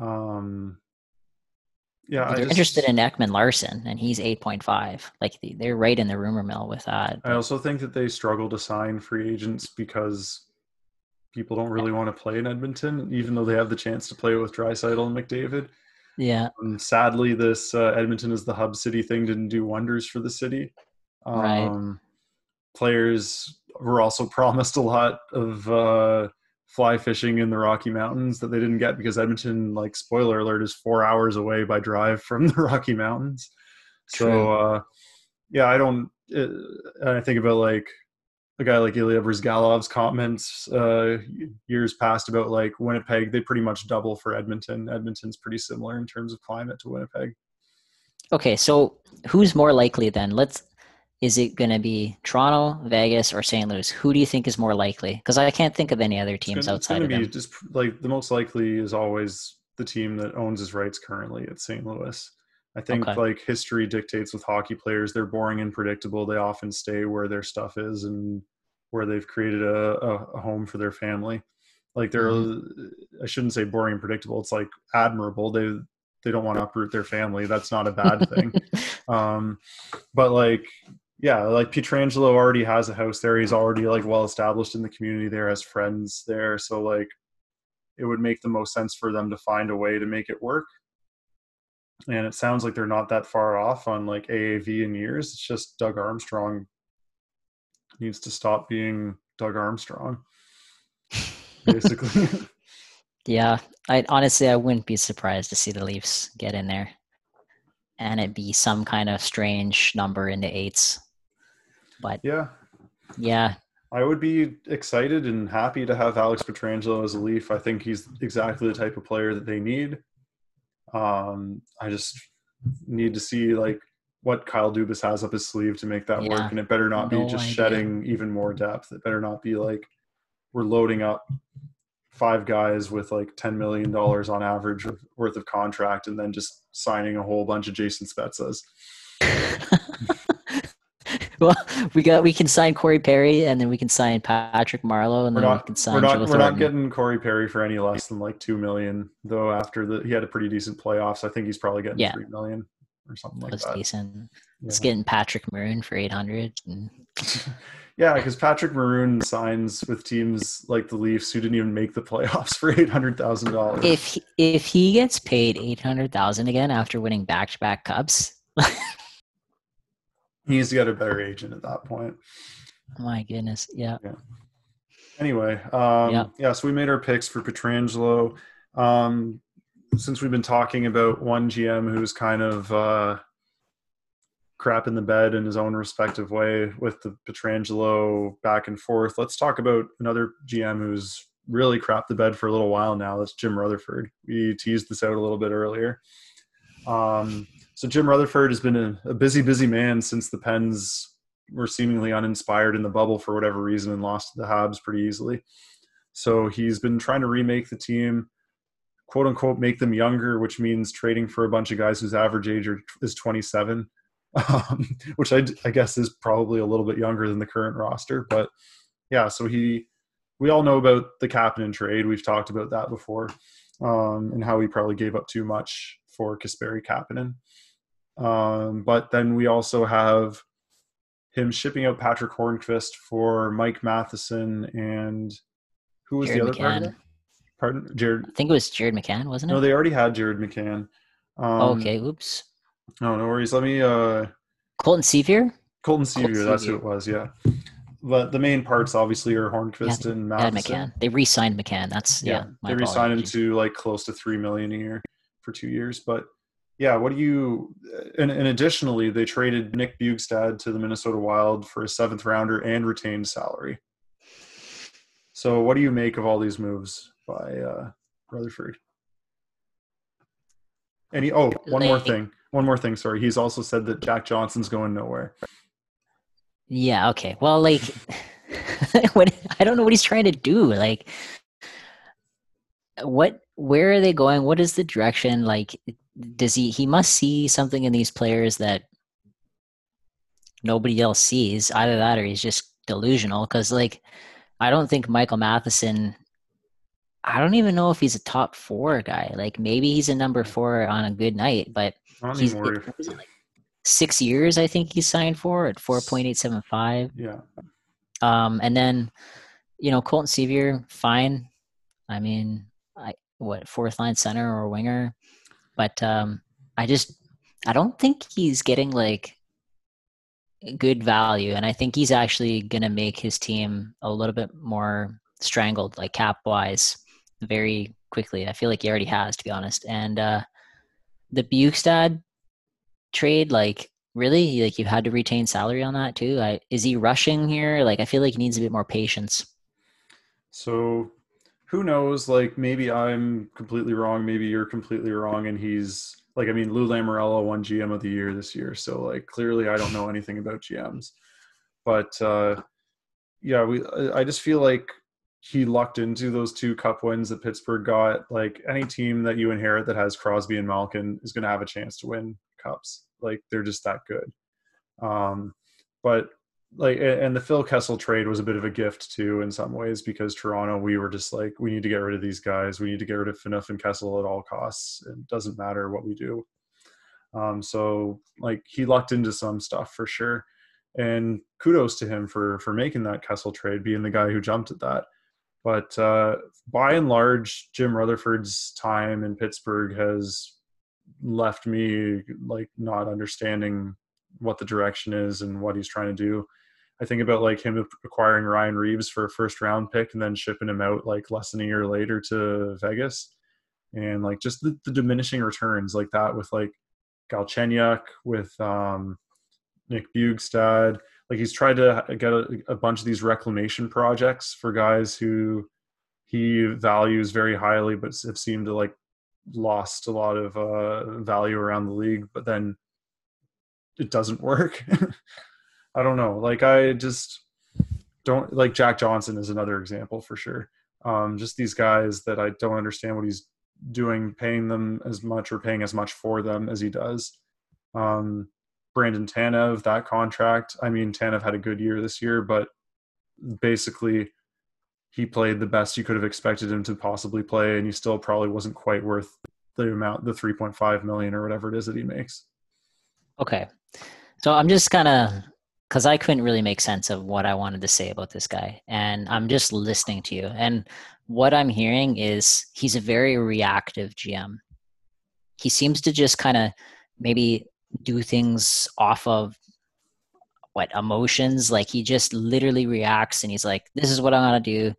um yeah, they're just, interested in Ekman-Larsson, and he's eight point five. Like they- they're right in the rumor mill with that. I also think that they struggle to sign free agents because people don't really want to play in Edmonton, even though they have the chance to play with Draisaitl and McDavid. Yeah, Um, sadly, this uh, Edmonton is the hub city thing didn't do wonders for the city. Um, Right. Players were also promised a lot of uh, fly fishing in the Rocky Mountains that they didn't get because Edmonton, like spoiler alert, is four hours away by drive from the Rocky Mountains. True. So uh, yeah, I don't. Uh, and I think about like a guy like Ilya Bryzgalov's comments uh, years past about like Winnipeg, they pretty much double for Edmonton. Edmonton's pretty similar in terms of climate to Winnipeg. Okay, so who's more likely then? Let's. Is it going to be Toronto, Vegas, or St. Louis? Who do you think is more likely? Because I can't think of any other teams gonna, outside of be them. just like the most likely is always the team that owns his rights currently at St. Louis. I think Okay. like history dictates with hockey players, they're boring and predictable. They often stay where their stuff is and where they've created a, a, home for their family. Like they're, Mm-hmm. I shouldn't say boring and predictable. It's like admirable. They they don't want to uproot their family. That's not a bad thing. um, but like yeah, like Pietrangelo already has a house there. He's already like well established in the community there, has friends there. So like it would make the most sense for them to find a way to make it work. And it sounds like they're not that far off on like AAV in years. It's just Doug Armstrong needs to stop being Doug Armstrong. Basically. yeah, I honestly I wouldn't be surprised to see the Leafs get in there, and it be some kind of strange number in the eights. But yeah. yeah, I would be excited and happy to have Alex Pietrangelo as a Leaf. I think he's exactly the type of player that they need. Um, I just need to see like what Kyle Dubas has up his sleeve to make that Yeah, work, and it better not no be just idea. shedding even more depth. It better not be like we're loading up five guys with like ten million dollars on average worth of contract, and then just signing a whole bunch of Jason Spezza's. well, we got we can sign Corey Perry, and then we can sign Patrick Marleau, and We're then we not, can sign we're not, Joe we're not getting Corey Perry for any less than like two million, though. After the he had a pretty decent playoffs, I think he's probably getting Yeah. three million or something like was that. decent. It's Yeah. getting Patrick Maroon for eight hundred. yeah, because Patrick Maroon signs with teams like the Leafs who didn't even make the playoffs for eight hundred thousand dollars. If he, if he gets paid eight hundred thousand again after winning back to back cups, He needs to get a better agent at that point. my goodness, yeah. Anyway, um, Yeah. yeah. So we made our picks for Pietrangelo. Um, since we've been talking about one GM who's kind of uh, crap in the bed in his own respective way with the Pietrangelo back and forth, let's talk about another GM who's really crap the bed for a little while now. That's Jim Rutherford. We teased this out a little bit earlier. Um, so Jim Rutherford has been a, a busy, busy man since the Pens were seemingly uninspired in the bubble for whatever reason and lost to the Habs pretty easily. So he's been trying to remake the team, quote unquote, make them younger, which means trading for a bunch of guys whose average age are, is 27, um, which I, I guess is probably a little bit younger than the current roster. But yeah, so he, we all know about the Kapanen trade. We've talked about that before um, and how he probably gave up too much for Kasperi Kapanen. Um, but then we also have him shipping out Patrick Hornqvist for Mike Matheson and who was Jared the other McCann. partner? Pardon, Jared. I think it was Jared McCann, wasn't it? No, they already had Jared McCann. Um, okay, oops. No, no worries. Let me. uh Colton Sceviour Colton Sceviour. That's who it was. Yeah. But the main parts obviously are Hornqvist and had Matheson. McCann. They re-signed McCann. That's yeah. my they re-signed him to like close to three million a year for two years. But yeah, what do you? And, and additionally, they traded Nick Bjugstad to the Minnesota Wild for a seventh rounder and retained salary. So, what do you make of all these moves by uh, Rutherford? Any? oh, one more thing. One more thing. Sorry, he's also said that Jack Johnson's going nowhere. Yeah. Okay. Well, like, what? I don't know what he's trying to do. Like, what? Where are they going? What is the direction? Like, does he? He must see something in these players that nobody else sees. Either that, or he's just delusional. Because, like, I don't think Michael Matheson. I don't even know if he's a top four guy. Like, maybe he's a number four on a good night, but he's was it, like six years. I think he's signed for at four point eight seven five. Yeah. Um, and then, you know, Colton Sceviour, fine. I mean, I what fourth line center or winger, but um, I just I don't think he's getting like good value, and I think he's actually gonna make his team a little bit more strangled, like cap wise, very quickly. I feel like he already has, to be honest. And uh, the Bjugstad trade, like really, like you had to retain salary on that too. I, is he rushing here? Like I feel like he needs a bit more patience. So who knows? Like maybe I'm completely wrong. Maybe you're completely wrong. And he's like, I mean, Lou Lamoriello won GM of the year this year. So like clearly I don't know anything about GMs. But uh, yeah, we. I just feel like he lucked into those two cup wins that Pittsburgh got. Like any team that you inherit that has Crosby and Malkin is going to have a chance to win cups. Like they're just that good. Um, but like and the Phil Kessel trade was a bit of a gift too in some ways because Toronto we were just like we need to get rid of these guys. We need to get rid of Phaneuf and Kessel at all costs. It doesn't matter what we do. Um so like he lucked into some stuff for sure. And kudos to him for for making that Kessel trade being the guy who jumped at that. But uh by and large Jim Rutherford's time in Pittsburgh has left me like not understanding what the direction is and what he's trying to do I think about like him acquiring Ryan Reaves for a first round pick and then shipping him out like less than a year later to Vegas. And like just the, the diminishing returns like that with like Galchenyuk, with um, Nick Bjugstad. Like he's tried to get a, a bunch of these reclamation projects for guys who he values very highly, but have seemed to like lost a lot of uh, value around the league. But then it doesn't work. I don't know. Like I just don't like Jack Johnson is another example for sure. Um, just these guys that I don't understand what he's doing, paying them as much or paying as much for them as he does. Um, Brandon Tanev, that contract. I mean, Tanev had a good year this year, but basically he played the best you could have expected him to possibly play, and he still probably wasn't quite worth the amount, the 3.5 million or whatever it is that he makes. Okay. So I'm just kind of because I couldn't really make sense of what I wanted to say about this guy. And I'm just listening to you. And what I'm hearing is he's a very reactive GM. He seems to just kind of maybe do things off of what emotions. Like he just literally reacts and he's like, this is what I'm going to do.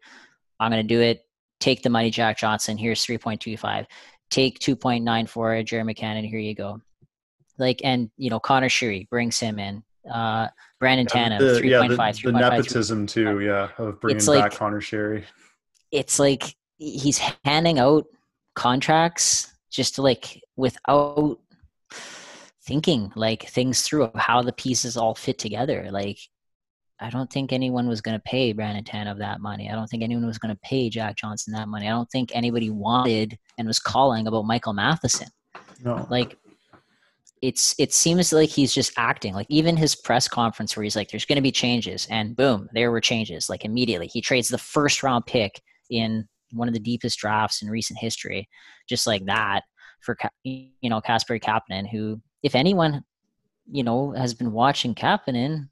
I'm going to do it. Take the money, Jack Johnson. Here's 3.25. Take 2.9 for Jerry McCann. Here you go. Like, and, you know, Conor Sheary brings him in uh, Brandon yeah, Tanev, three point five. The, the nepotism 3. too, yeah, of bringing it's back like, Conor Sheary. It's like he's handing out contracts just to like without thinking like things through of how the pieces all fit together. Like, I don't think anyone was going to pay Brandon Tanev that money. I don't think anyone was going to pay Jack Johnson that money. I don't think anybody wanted and was calling about Michael Matheson. No. Like it's it seems like he's just acting like even his press conference where he's like there's going to be changes and boom there were changes like immediately. He trades the first round pick in one of the deepest drafts in recent history just like that for you know Casper Kapanen who if anyone you know has been watching Kapanen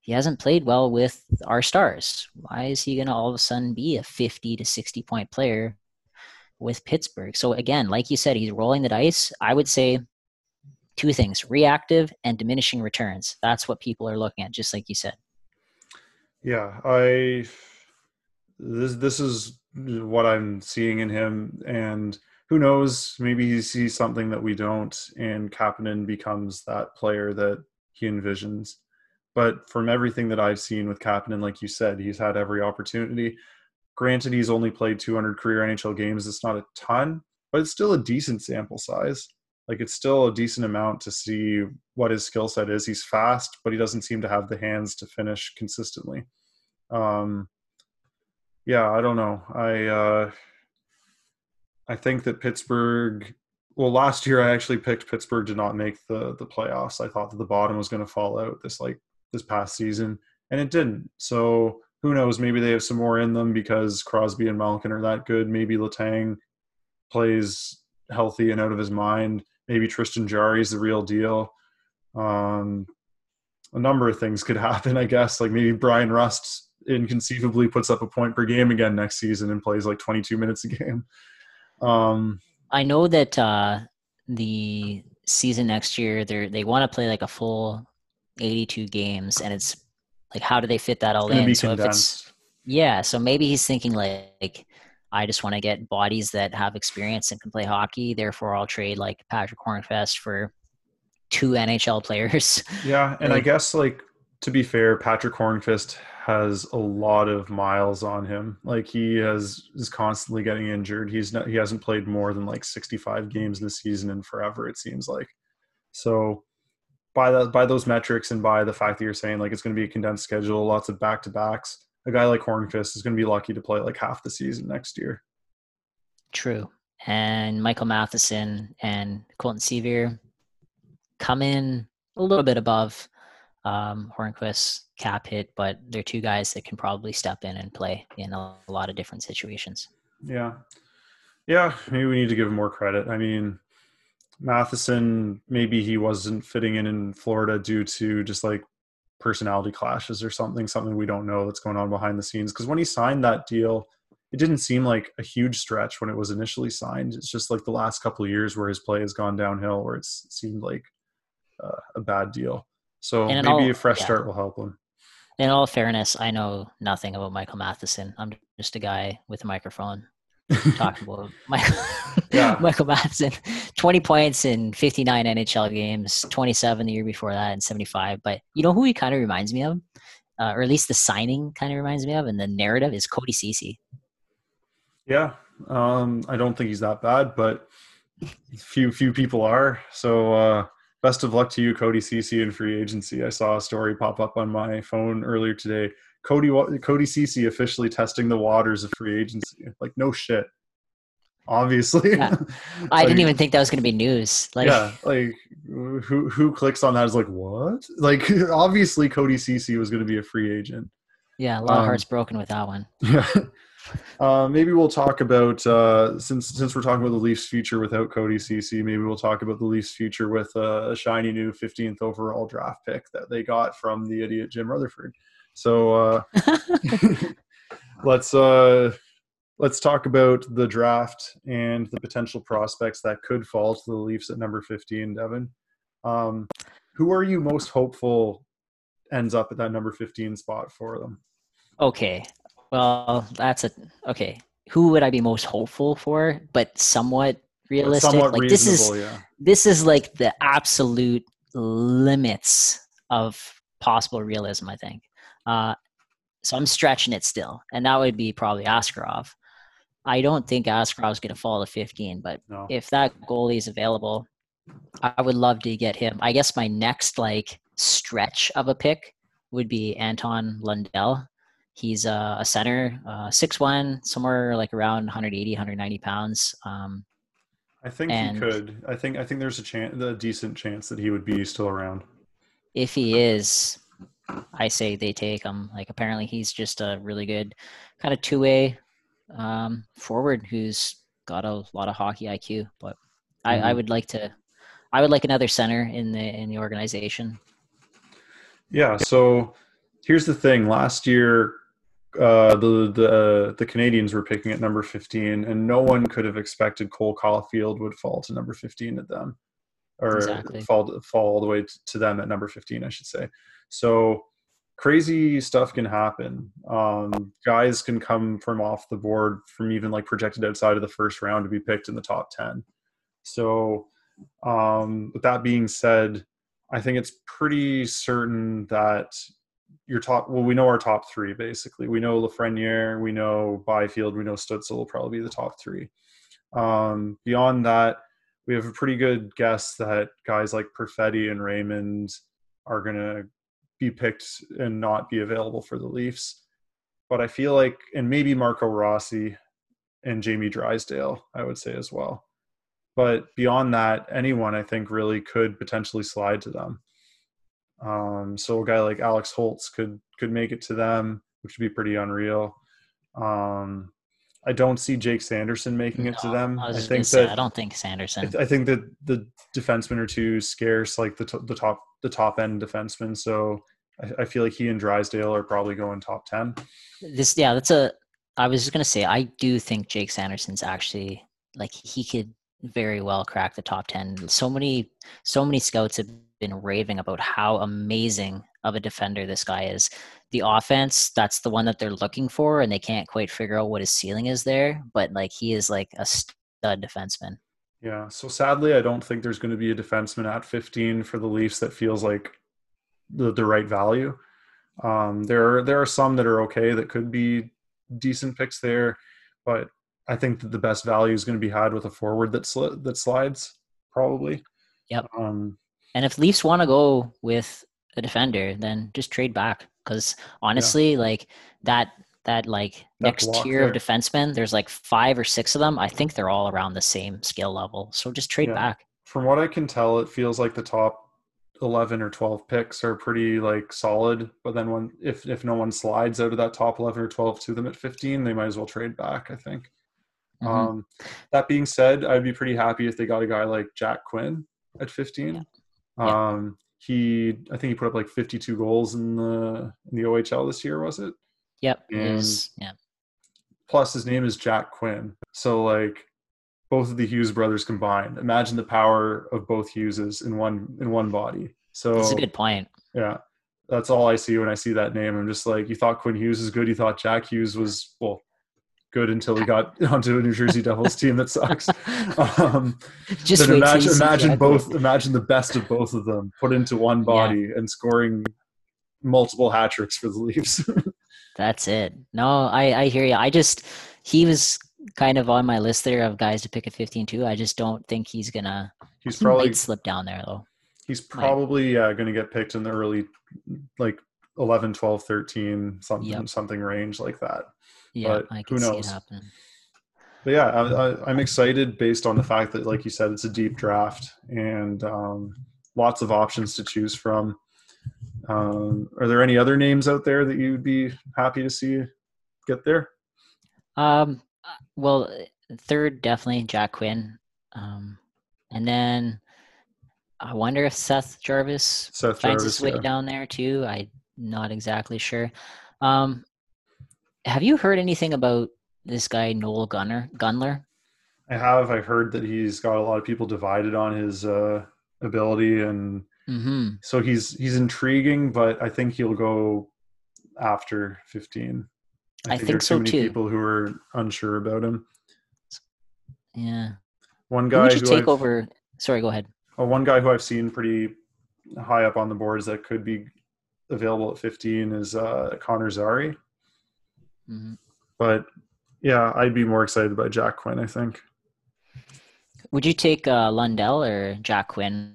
he hasn't played well with our stars. Why is he going to all of a sudden be a 50 to 60 point player with Pittsburgh? So again like you said he's rolling the dice. I would say two things reactive and diminishing returns. That's what people are looking at just like you said. Yeah i this this is what i'm seeing in him and who knows maybe he sees something that we don't and Kapanen becomes that player that he envisions. But from everything that i've seen with Kapanen like you said he's had every opportunity. Granted he's only played 200 career nhl games it's not a ton but it's still a decent sample size like it's still a decent amount to see what his skill set is. He's fast, but he doesn't seem to have the hands to finish consistently. Um, yeah, I don't know. I uh, I think that Pittsburgh. Well, last year I actually picked Pittsburgh to not make the the playoffs. I thought that the bottom was going to fall out this like this past season, and it didn't. So who knows? Maybe they have some more in them because Crosby and Malkin are that good. Maybe Letang plays healthy and out of his mind maybe Tristan Jarry is the real deal. Um, a number of things could happen, I guess. Like maybe Bryan Rust inconceivably puts up a point per game again next season and plays like 22 minutes a game. Um, I know that uh, the season next year they they want to play like a full 82 games, and it's like how do they fit that all in? So condensed. if it's yeah, so maybe he's thinking like I just want to get bodies that have experience and can play hockey. Therefore, I'll trade like Patrick Hornqvist for two NHL players. Yeah, and like, I guess like to be fair, Patrick Hornqvist has a lot of miles on him. Like he has is constantly getting injured. He's not he hasn't played more than like 65 games this season in forever it seems like. So by the by those metrics and by the fact that you're saying like it's going to be a condensed schedule, lots of back to backs, a guy like Hornqvist is going to be lucky to play like half the season next year. True. And Michael Matheson and Colton Sceviour come in a little bit above um, Hornqvist's cap hit, but they're two guys that can probably step in and play in a, a lot of different situations. Yeah. Yeah, maybe we need to give him more credit. I mean, Matheson, maybe he wasn't fitting in in Florida due to just like personality clashes or something, something we don't know that's going on behind the scenes. Because when he signed that deal, it didn't seem like a huge stretch when it was initially signed. It's just like the last couple of years where his play has gone downhill, where it's seemed like uh, a bad deal. So maybe all, a fresh yeah. start will help him. In all fairness, I know nothing about Michael Matheson. I'm just a guy with a microphone talking about Michael, yeah. Michael Matheson. 20 points in 59 NHL games, 27 the year before that, and 75. But you know who he kind of reminds me of? Uh, or at least the signing kind of reminds me of, and the narrative is Cody Ceci. Yeah, um, I don't think he's that bad, but few few people are. So uh, best of luck to you, Cody Ceci, in free agency. I saw a story pop up on my phone earlier today. Cody Cody Ceci officially testing the waters of free agency. Like no shit. Obviously, yeah. I didn't even think that was going to be news. Like, yeah, like who who clicks on that is like what? Like obviously Cody Ceci was going to be a free agent. Yeah, a lot um, of hearts broken with that one. Yeah. Uh, maybe we'll talk about uh, since since we're talking about the Leafs' future without Cody Ceci. Maybe we'll talk about the Leafs' future with uh, a shiny new 15th overall draft pick that they got from the idiot Jim Rutherford. So uh, let's uh, let's talk about the draft and the potential prospects that could fall to the Leafs at number 15. Devin, um, who are you most hopeful ends up at that number 15 spot for them? Okay, well, that's a okay. Who would I be most hopeful for, but somewhat realistic? Somewhat like this is yeah. this is like the absolute limits of possible realism. I think. Uh, so I'm stretching it still, and that would be probably Askarov. I don't think Askarov's going to fall to 15, but no. if that goalie is available, I would love to get him. I guess my next like stretch of a pick would be Anton Lundell. He's a, a center, uh, six one, somewhere like around 180, 190 pounds. Um, I think he could. I think I think there's a chance, a decent chance that he would be still around. If he is, I say they take him. Like apparently he's just a really good kind of two way um, forward who's got a lot of hockey IQ. But mm-hmm. I, I mm-hmm. would like to, I would like another center in the in the organization. Yeah. So here's the thing. Last year, uh, the the the Canadiens were picking at number 15, and no one could have expected Cole Caufield would fall to number 15 at them, or exactly. fall fall all the way to them at number 15, I should say. So crazy stuff can happen. Um, guys can come from off the board from even like projected outside of the first round to be picked in the top 10. So, um, with that being said, I think it's pretty certain that your top well we know our top three basically we know Lafreniere we know Byfield we know Stützle will probably be the top three um, beyond that we have a pretty good guess that guys like Perfetti and Raymond are going to be picked and not be available for the Leafs. But I feel like and maybe Marco Rossi and Jamie Drysdale I would say as well. But beyond that anyone I think really could potentially slide to them. Um, so a guy like Alex Holtz could could make it to them, which would be pretty unreal. Um, I don't see Jake Sanderson making it to them. I, I think that say, I don't think Sanderson. I, I, think that the defensemen are too scarce, like the t- the top the top end defensemen. So I, I, feel like he and Drysdale are probably going top ten. This yeah, that's a. I was just gonna say I do think Jake Sanderson's actually like he could very well crack the top 10 so many so many scouts have been raving about how amazing of a defender this guy is. The offense, that's the one that they're looking for, and they can't quite figure out what his ceiling is there. But like he is like a stud defenseman. Yeah. So sadly, I don't think there's going to be a defenseman at 15 for the Leafs that feels like the the right value. Um, there are there are some that are okay that could be decent picks there, but I think that the best value is going to be had with a forward that sli- that slides probably. Yep. Um, and if Leafs want to go with a defender, then just trade back. Because honestly, yeah. like that that like that next tier there. of defensemen, there's like five or six of them. I think they're all around the same skill level. So just trade yeah. back. From what I can tell, it feels like the top 11 or 12 picks are pretty like solid but then when if if no one slides out of that top 11 or 12 to them at 15 they might as well trade back i think mm-hmm. um that being said i'd be pretty happy if they got a guy like jack quinn at 15 yeah. Um, he, I think he put up like 52 goals in the in the OHL this year, was it? Yep. And yeah. Plus, his name is Jack Quinn. So like both of the Hughes brothers combined. Imagine the power of both Hugheses in one in one body. So that's a good point. Yeah, that's all I see when I see that name. I'm just like, you thought Quinn Hughes was good. You thought Jack Hughes was well good until he got onto a New Jersey Devils team that sucks. Um, Just imagine, imagine both. Imagine the best of both of them put into one body yeah. and scoring multiple hat tricks for the Leafs. That's it. No, I I hear you. I just he was kind of on my list there of guys to pick at 15 too. I just don't think he's gonna. He's probably he slip down there though. He's probably uh, going to get picked in the early, like 11, 12, 13, something yep. something range like that. Yeah, but I can who knows? see it happen. But yeah, I, am excited based on the fact that, like you said, it's a deep draft, and um, lots of options to choose from. Um, are there any other names out there that you'd be happy to see get there? Um, well, third definitely Jack Quinn, um, and then I wonder if Seth Jarvis Seth finds Jarvis, his way yeah. down there too. I'm not exactly sure. Um, have you heard anything about this guy Noel Gunner Gunler? I have. I've heard that he's got a lot of people divided on his uh, ability, and Mm-hmm. so he's he's intriguing. But I think he'll go after 15. I there think are so too too. people who are unsure about him. Yeah. One guy you who take I've, over? Sorry, go ahead. uh, one guy who I've seen pretty high up on the boards that could be available at 15 is uh, Connor Zary. Hmm But yeah, I'd be more excited by Jack Quinn. I think. Would you take uh, Lundell or Jack Quinn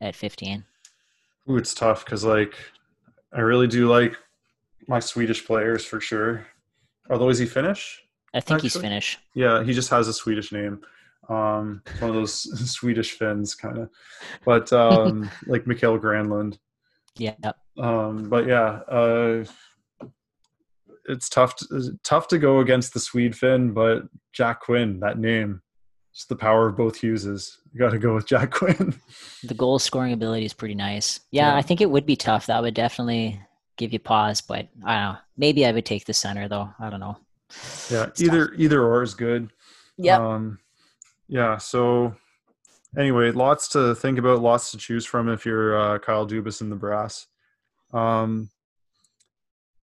at 15? Ooh, it's tough because like I really do like my Swedish players for sure. Although is he Finnish? I think he's Finnish. Yeah, he just has a Swedish name. Um, it's one of those Swedish Finns kind of, but um, like Mikael Granlund. Yeah. Um, but yeah, uh, it's tough. To, tough to go against the Swede Finn, but Jack Quinn, that name, just the power of both Hugheses. You got to go with Jack Quinn. The goal scoring ability is pretty nice. Yeah, Yeah. I think it would be tough. That would definitely give you pause, but I don't know. Maybe I would take the center though. I don't know. yeah, It's either either or is good. Yeah. Um, yeah. So anyway, lots to think about, lots to choose from if you're uh, Kyle Dubas in the brass. Um,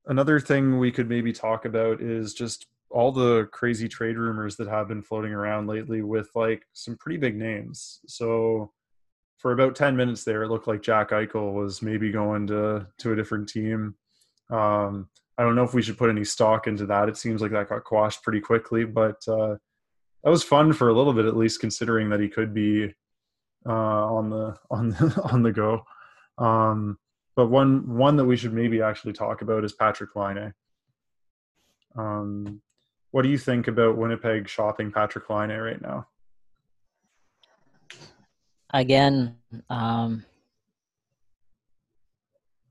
another thing we could maybe talk about is just all the crazy trade rumors that have been floating around lately with like some pretty big names. So for about 10 minutes there, it looked like Jack Eichel was maybe going to, to a different team. Um, I don't know if we should put any stock into that. It seems like that got quashed pretty quickly, but uh, that was fun for a little bit, at least considering that he could be uh, on the on the, on the go. Um, but one one that we should maybe actually talk about is Patrick Laine. Um, what do you think about Winnipeg shopping Patrick Laine right now? Again, um,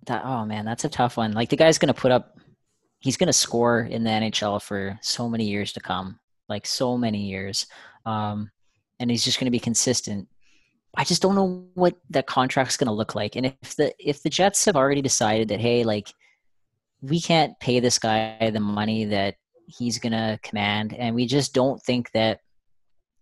that oh man, that's a tough one. Like the guy's gonna put up, he's gonna score in the NHL for so many years to come, like so many years, um, and he's just gonna be consistent. I just don't know what that contract's gonna look like, and if the if the Jets have already decided that hey, like we can't pay this guy the money that he's gonna command, and we just don't think that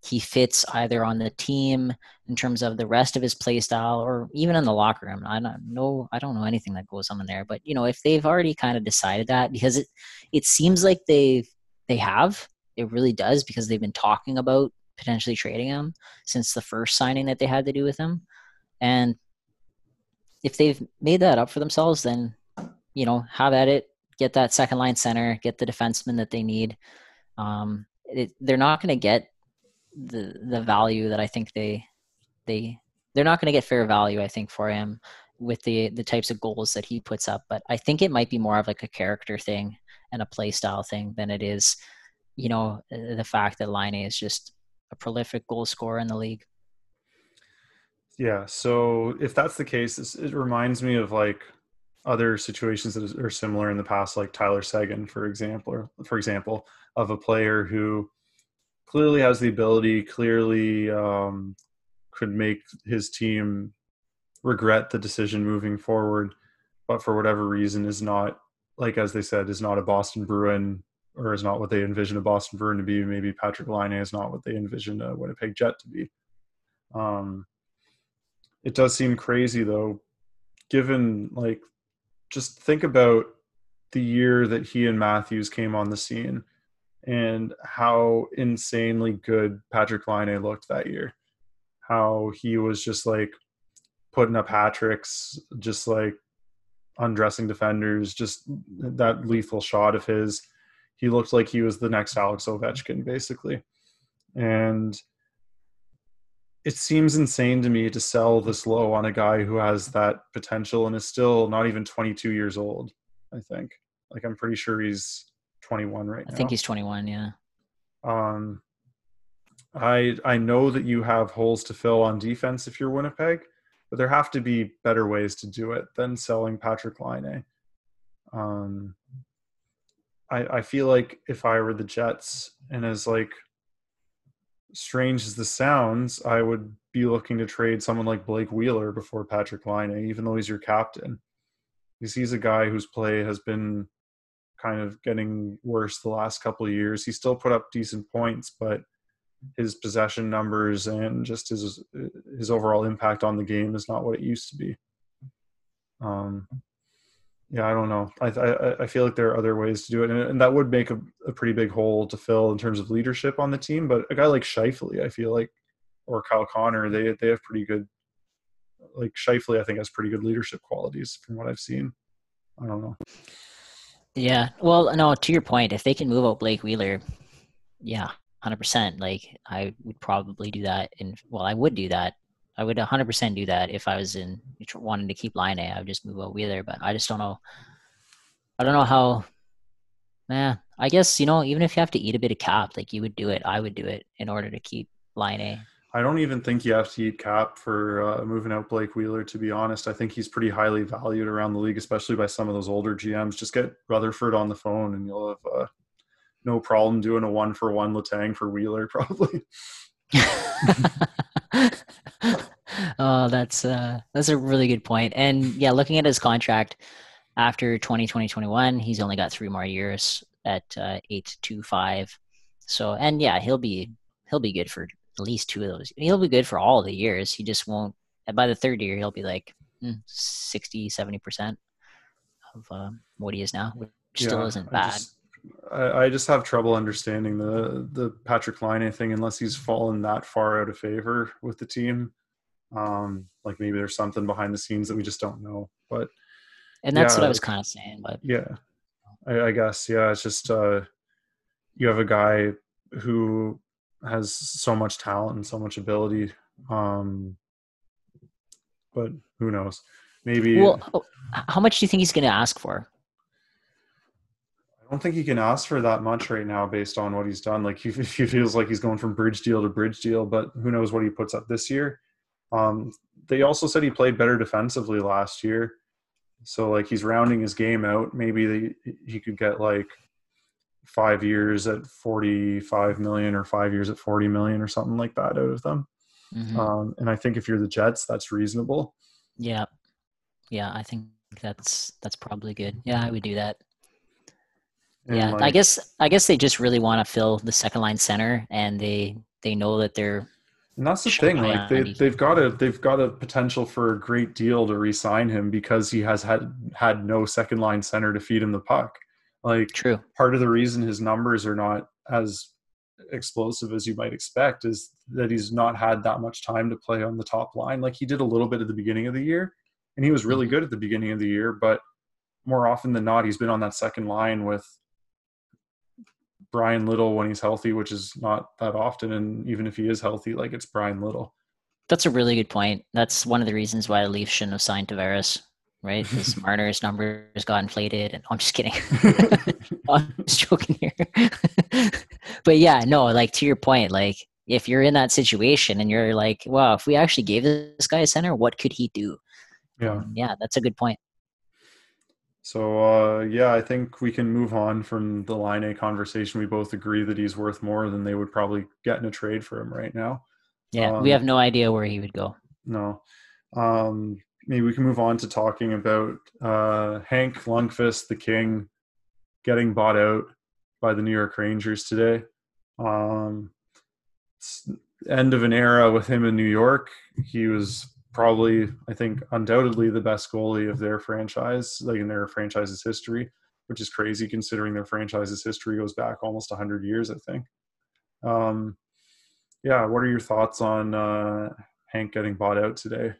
he fits either on the team in terms of the rest of his play style or even in the locker room. I don't know I don't know anything that goes on in there. But you know, if they've already kind of decided that because it it seems like they've they have, it really does because they've been talking about potentially trading him since the first signing that they had to do with him. And if they've made that up for themselves, then you know, have at it, get that second line center, get the defenseman that they need. Um, it, they're not going to get the the value that I think they they they're not going to get fair value. I think for him with the the types of goals that he puts up. But I think it might be more of like a character thing and a play style thing than it is, you know, the fact that Laine is just a prolific goal scorer in the league. Yeah. So if that's the case, it reminds me of like other situations that are similar in the past, like Tyler Seguin, for example, or for example, of a player who clearly has the ability, clearly um, could make his team regret the decision moving forward, but for whatever reason is not like as they said is not a Boston Bruin or is not what they envision a Boston Bruin to be. Maybe Patrick Laine is not what they envision a Winnipeg Jet to be. Um, it does seem crazy though, given like just think about the year that he and Matthews came on the scene and how insanely good Patrick Laine looked that year. How he was just like putting up hat tricks, just like undressing defenders, just that lethal shot of his. He looked like he was the next Alex Ovechkin, basically. And it seems insane to me to sell this low on a guy who has that potential and is still not even 22 years old. I think. Like I'm pretty sure he's 21 right I now. I think he's 21. Yeah. Um, I I know that you have holes to fill on defense if you're Winnipeg, but there have to be better ways to do it than selling Patrick Laine. Um, I, I feel like if I were the Jets and as like strange as this sounds, I would be looking to trade someone like Blake Wheeler before Patrick Laine, even though he's your captain. Because he's a guy whose play has been kind of getting worse the last couple of years. He still put up decent points, but his possession numbers and just his his overall impact on the game is not what it used to be. Um, yeah, I don't know. I, I, I feel like there are other ways to do it, and, and that would make a, a, pretty big hole to fill in terms of leadership on the team. But a guy like Scheifele, I feel like, or Kyle Connor, they they have pretty good. Like Scheifele, I think has pretty good leadership qualities from what I've seen. I don't know. Yeah, well, no. To your point, if they can move out Blake Wheeler, yeah, hundred percent. Like I would probably do that, and well, I would do that I would 100% do that if I was in wanting to keep Laine. I would just move a Wheeler, but I just don't know. I don't know how. Man, I guess you know, even if you have to eat a bit of cap, like you would do it. I would do it in order to keep Laine. I don't even think you have to eat cap for uh, moving out Blake Wheeler. To be honest, I think he's pretty highly valued around the league, especially by some of those older GMs. Just get Rutherford on the phone, and you'll have uh, no problem doing a one for one Letang for Wheeler, probably. oh, that's uh, that's a really good point. And yeah, looking at his contract after 2020, 21, he's only got three more years at uh, eight two five. So, and yeah, he'll be he'll be good for at least two of those. He'll be good for all the years. He just won't. By the third year, he'll be like mm, 60, 70 percent of uh, what he is now, which yeah, still isn't bad. Just, I, I just have trouble understanding the the Patrik Laine thing unless he's fallen that far out of favor with the team. Um, like maybe there's something behind the scenes that we just don't know. But and that's yeah, what I was kind of saying. But yeah, I, I guess yeah, it's just uh, you have a guy who has so much talent and so much ability. Um, but who knows? Maybe. Well, oh, how much do you think he's going to ask for? I don't think he can ask for that much right now based on what he's done. Like he, he feels like he's going from bridge deal to bridge deal, but who knows what he puts up this year. Um, they also said he played better defensively last year. So like he's rounding his game out. Maybe they, he could get like five years at 45 million or five years at 40 million or something like that out of them. Mm-hmm. Um, and I think if you're the Jets, that's reasonable. Yeah. Yeah. I think that's, that's probably good. Yeah. I would do that. And yeah, like, I guess I guess they just really want to fill the second line center, and they they know that they're. And that's the thing, like they they've got a they've got a potential for a great deal to re-sign him because he has had had no second line center to feed him the puck. Like true. Part of the reason his numbers are not as explosive as you might expect is that he's not had that much time to play on the top line. Like he did a little bit at the beginning of the year, and he was really mm-hmm. good at the beginning of the year, but more often than not, he's been on that second line with Bryan Little when he's healthy, which is not that often. And even if he is healthy, like it's Bryan Little. That's a really good point. That's one of the reasons why the Leafs shouldn't have signed Tavares, right? Because Marner's numbers got inflated. And oh, I'm just kidding. I'm just joking here. but yeah, no, like to your point, like if you're in that situation and you're like, wow, if we actually gave this guy a center, what could he do? Yeah. Um, yeah, that's a good point. So uh, yeah, I think we can move on from the Laine conversation. We both agree that he's worth more than they would probably get in a trade for him right now. Yeah, um, we have no idea where he would go. No. Um, maybe we can move on to talking about uh, Hank Lundqvist, the King, getting bought out by the New York Rangers today. Um, end of an era with him in New York. He was probably, I think, undoubtedly the best goalie of their franchise, like in their franchise's history, which is crazy considering their franchise's history goes back almost 100 years, I think. Um, yeah, what are your thoughts on uh, Hank getting bought out today?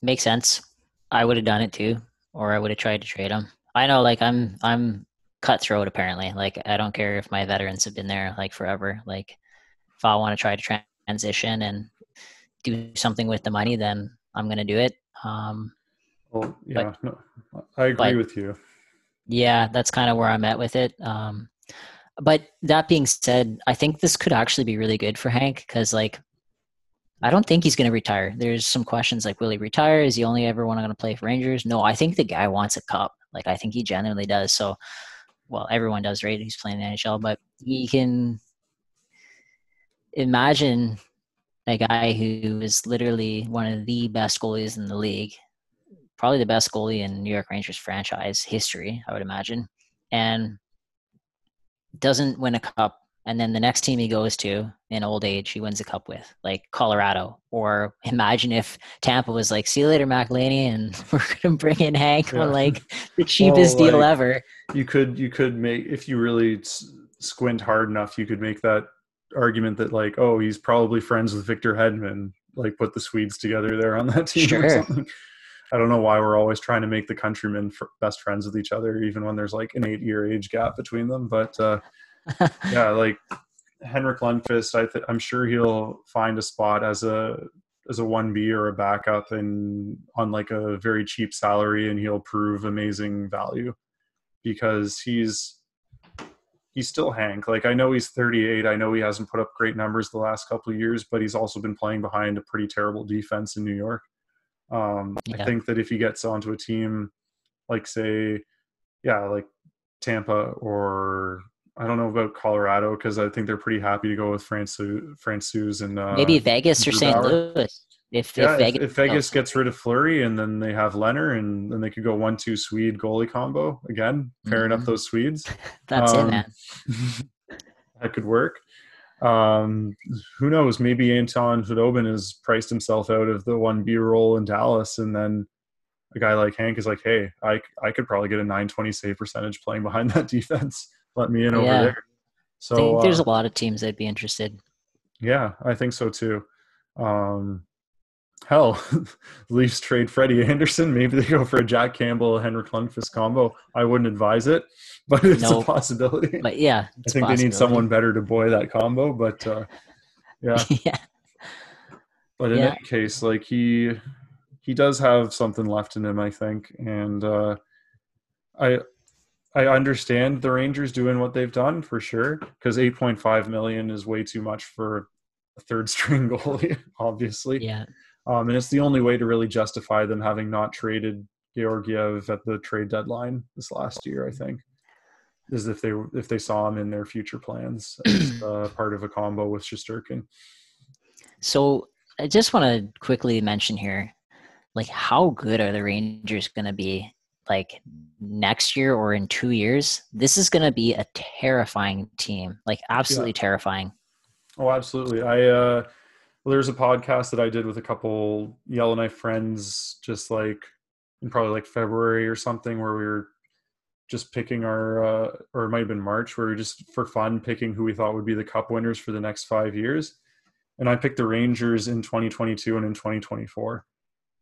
Makes sense. I would have done it too, or I would have tried to trade him. I know, like I'm, I'm cutthroat apparently. Like I don't care if my veterans have been there like forever. Like if I want to try to transition and do something with the money, then I'm going to do it. Um, well, yeah, but, no, I agree but, with you. Yeah, that's kind of where I'm at with it. Um, but that being said, I think this could actually be really good for Hank because, like, I don't think he's going to retire. There's some questions like, will he retire? Is he only ever want to play for Rangers? No, I think the guy wants a cup. Like I think he genuinely does. So, well, everyone does, right? He's playing the NHL, but he can imagine a guy who is literally one of the best goalies in the league, probably the best goalie in New York Rangers franchise history, I would imagine, and doesn't win a cup. And then the next team he goes to in old age he wins a cup with like colorado. Or imagine if tampa was like see you later mcelhinney and we're gonna bring in hank yeah. on like the cheapest well, deal ever. you could you could make if you really squint hard enough you could make that argument that like oh he's probably friends with victor hedman like put the swedes together there on that team sure. or something I don't know why we're always trying to make the countrymen best friends with each other, even when there's like an eight year age gap between them. But uh, yeah, like Henrik Lundqvist, I th- I'm sure he'll find a spot as a as a one B or a backup and on like a very cheap salary, and he'll prove amazing value because he's he's still Hank. Like I know he's 38. I know he hasn't put up great numbers the last couple of years, but he's also been playing behind a pretty terrible defense in New York. Um, yeah. I think that if he gets onto a team like say, yeah, like Tampa or I don't know about Colorado because I think they're pretty happy to go with Francouz, Francouz and uh, maybe Vegas or St. Louis. If, yeah, if Vegas, if, if Vegas oh. gets rid of Fleury and then they have Lehner and then they could go one two Swede goalie combo again, pairing mm-hmm. up those Swedes. That's um, it, man. that could work. Um, who knows? Maybe Anton Khudobin has priced himself out of the one B role in Dallas, and then a guy like Hank is like, "Hey, I I could probably get a 920 save percentage playing behind that defense." let me in over yeah. there. So there's uh, a lot of teams that'd be interested. Yeah, I think so too. Um, hell, Leafs trade Freddie Andersen. Maybe they go for a Jack Campbell Henrik Lundqvist combo. I wouldn't advise it, but it's a possibility. But yeah, I think they need someone better to boy that combo. But uh, yeah, yeah. But in yeah. that case, like he he does have something left in him, I think, and uh, I I understand the Rangers doing what they've done for sure because 8.5 million is way too much for a third string goalie, obviously. Yeah. Um, and it's the only way to really justify them having not traded Georgiev at the trade deadline this last year. I think is if they if they saw him in their future plans as uh, part of a combo with Shesterkin. So I just want to quickly mention here, like how good are the Rangers going to be like next year or in two years, this is going to be a terrifying team, like absolutely yeah. terrifying. Oh, absolutely. I, uh, well, there's a podcast that I did with a couple Yellowknife friends, just like in probably like February or something, where we were just picking our, uh, or it might have been March, where we were just for fun picking who we thought would be the cup winners for the next five years. And I picked the Rangers in 2022 and in 2024.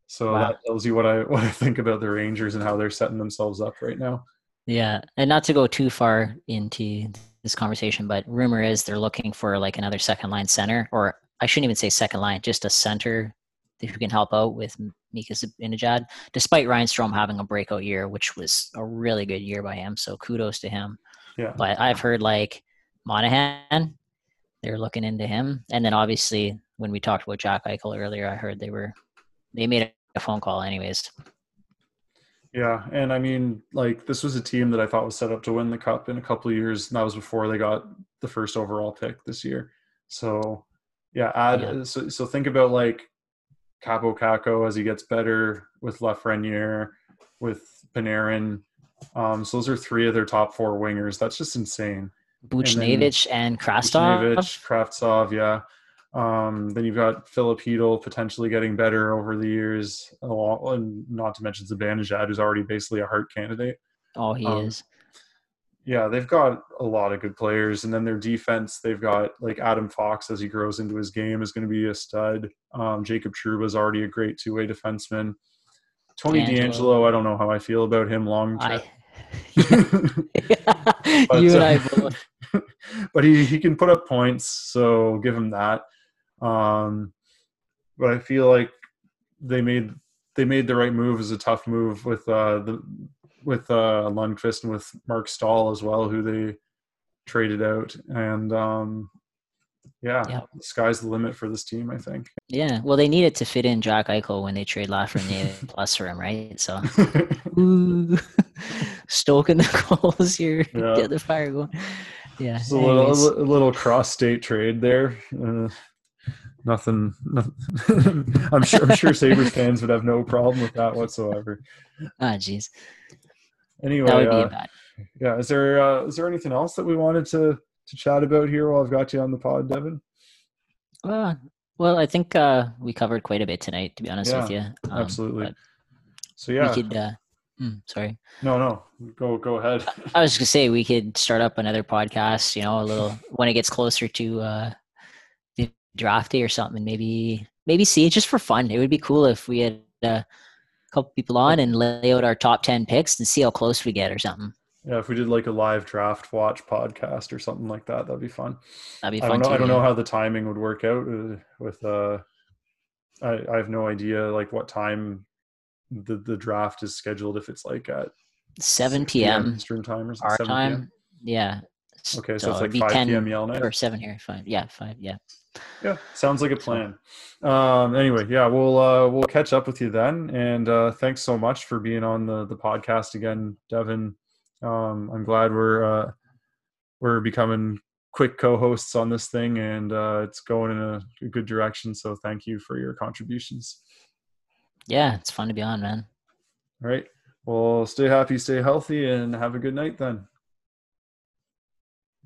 So wow. that tells you what I what I think about the Rangers and how they're setting themselves up right now. Yeah, and not to go too far into this conversation, but rumor is they're looking for like another second line center, or I shouldn't even say second line, just a center who can help out with Mika Zibanejad, despite Ryan Strome having a breakout year, which was a really good year by him. So kudos to him. Yeah. But I've heard like Monahan, they're looking into him, and then obviously when we talked about Jack Eichel earlier, I heard they were they made a phone call anyways. Yeah, and I mean, like this was a team that I thought was set up to win the cup in a couple of years. And that was before they got the first overall pick this year. So, yeah, add yeah. So, so think about like Kaapo Kakko as he gets better with Lafreniere, with Panarin. Um, so those are three of their top four wingers. That's just insane. Buchnevich and, and Kravtsov. Buchnevich, Kravtsov, yeah. Um, then you've got Chytil potentially getting better over the years, and not to mention Zibanejad, who's already basically a Hart candidate. Oh, he um, is. Yeah, they've got a lot of good players, and then their defense, they've got like Adam Fox as he grows into his game is going to be a stud. Um, Jacob Trouba is already a great two-way defenseman. Tony DeAngelo, DeAngelo, I don't know how I feel about him long term. but, you and I both. but he, he can put up points, so give him that. Um, but I feel like they made they made the right move as a tough move with uh, the with uh, Lundqvist and with Marc Staal as well, who they traded out. And um, yeah, Yeah. the sky's the limit for this team. I think. Yeah, well, they needed to fit in Jack Eichel when they trade Lafreniere plus for him, right? So, ooh, stoking the goals here, Yeah. get the fire going. Yeah, Just a little, a little cross-state trade there. Uh, nothing. nothing I'm sure. I'm sure Sabres fans would have no problem with that whatsoever. ah, jeez, Anyway, that would be uh, a bad. yeah. Is there uh, is there anything else that we wanted to to chat about here while I've got you on the pod, Devin? Uh, well, I think uh, we covered quite a bit tonight, to be honest with you. Um, Absolutely. So yeah. We could. Uh, mm, sorry, no, no. Go go ahead. I was gonna say we could start up another podcast. You know, a little when it gets closer to uh, the draft day or something. Maybe maybe see it just for fun. It would be cool if we had uh, couple people on and lay out our top ten picks and see how close we get or something. Yeah, if we did like a live draft watch podcast or something like that, that'd be fun. That'd be I fun don't know. too. I don't know how the timing would work out uh, with. Uh, I I have no idea like what time the the draft is scheduled. If it's like at 7 6 p.m. Eastern time or our 7 time. Yeah. Okay, so, So it's like 5 10 p.m. Yellowknife. or seven here. Five. Yeah, five. Yeah. Yeah, sounds like a plan. Um, anyway, yeah, we'll uh, we'll catch up with you then, and uh, thanks so much for being on the the podcast again, Devin. Um, I'm glad we're uh, we're becoming quick co-hosts on this thing, and uh, it's going in a, a good direction. So thank you for your contributions. Yeah, it's fun to be on, man. All right, well, stay happy, stay healthy, and have a good night then.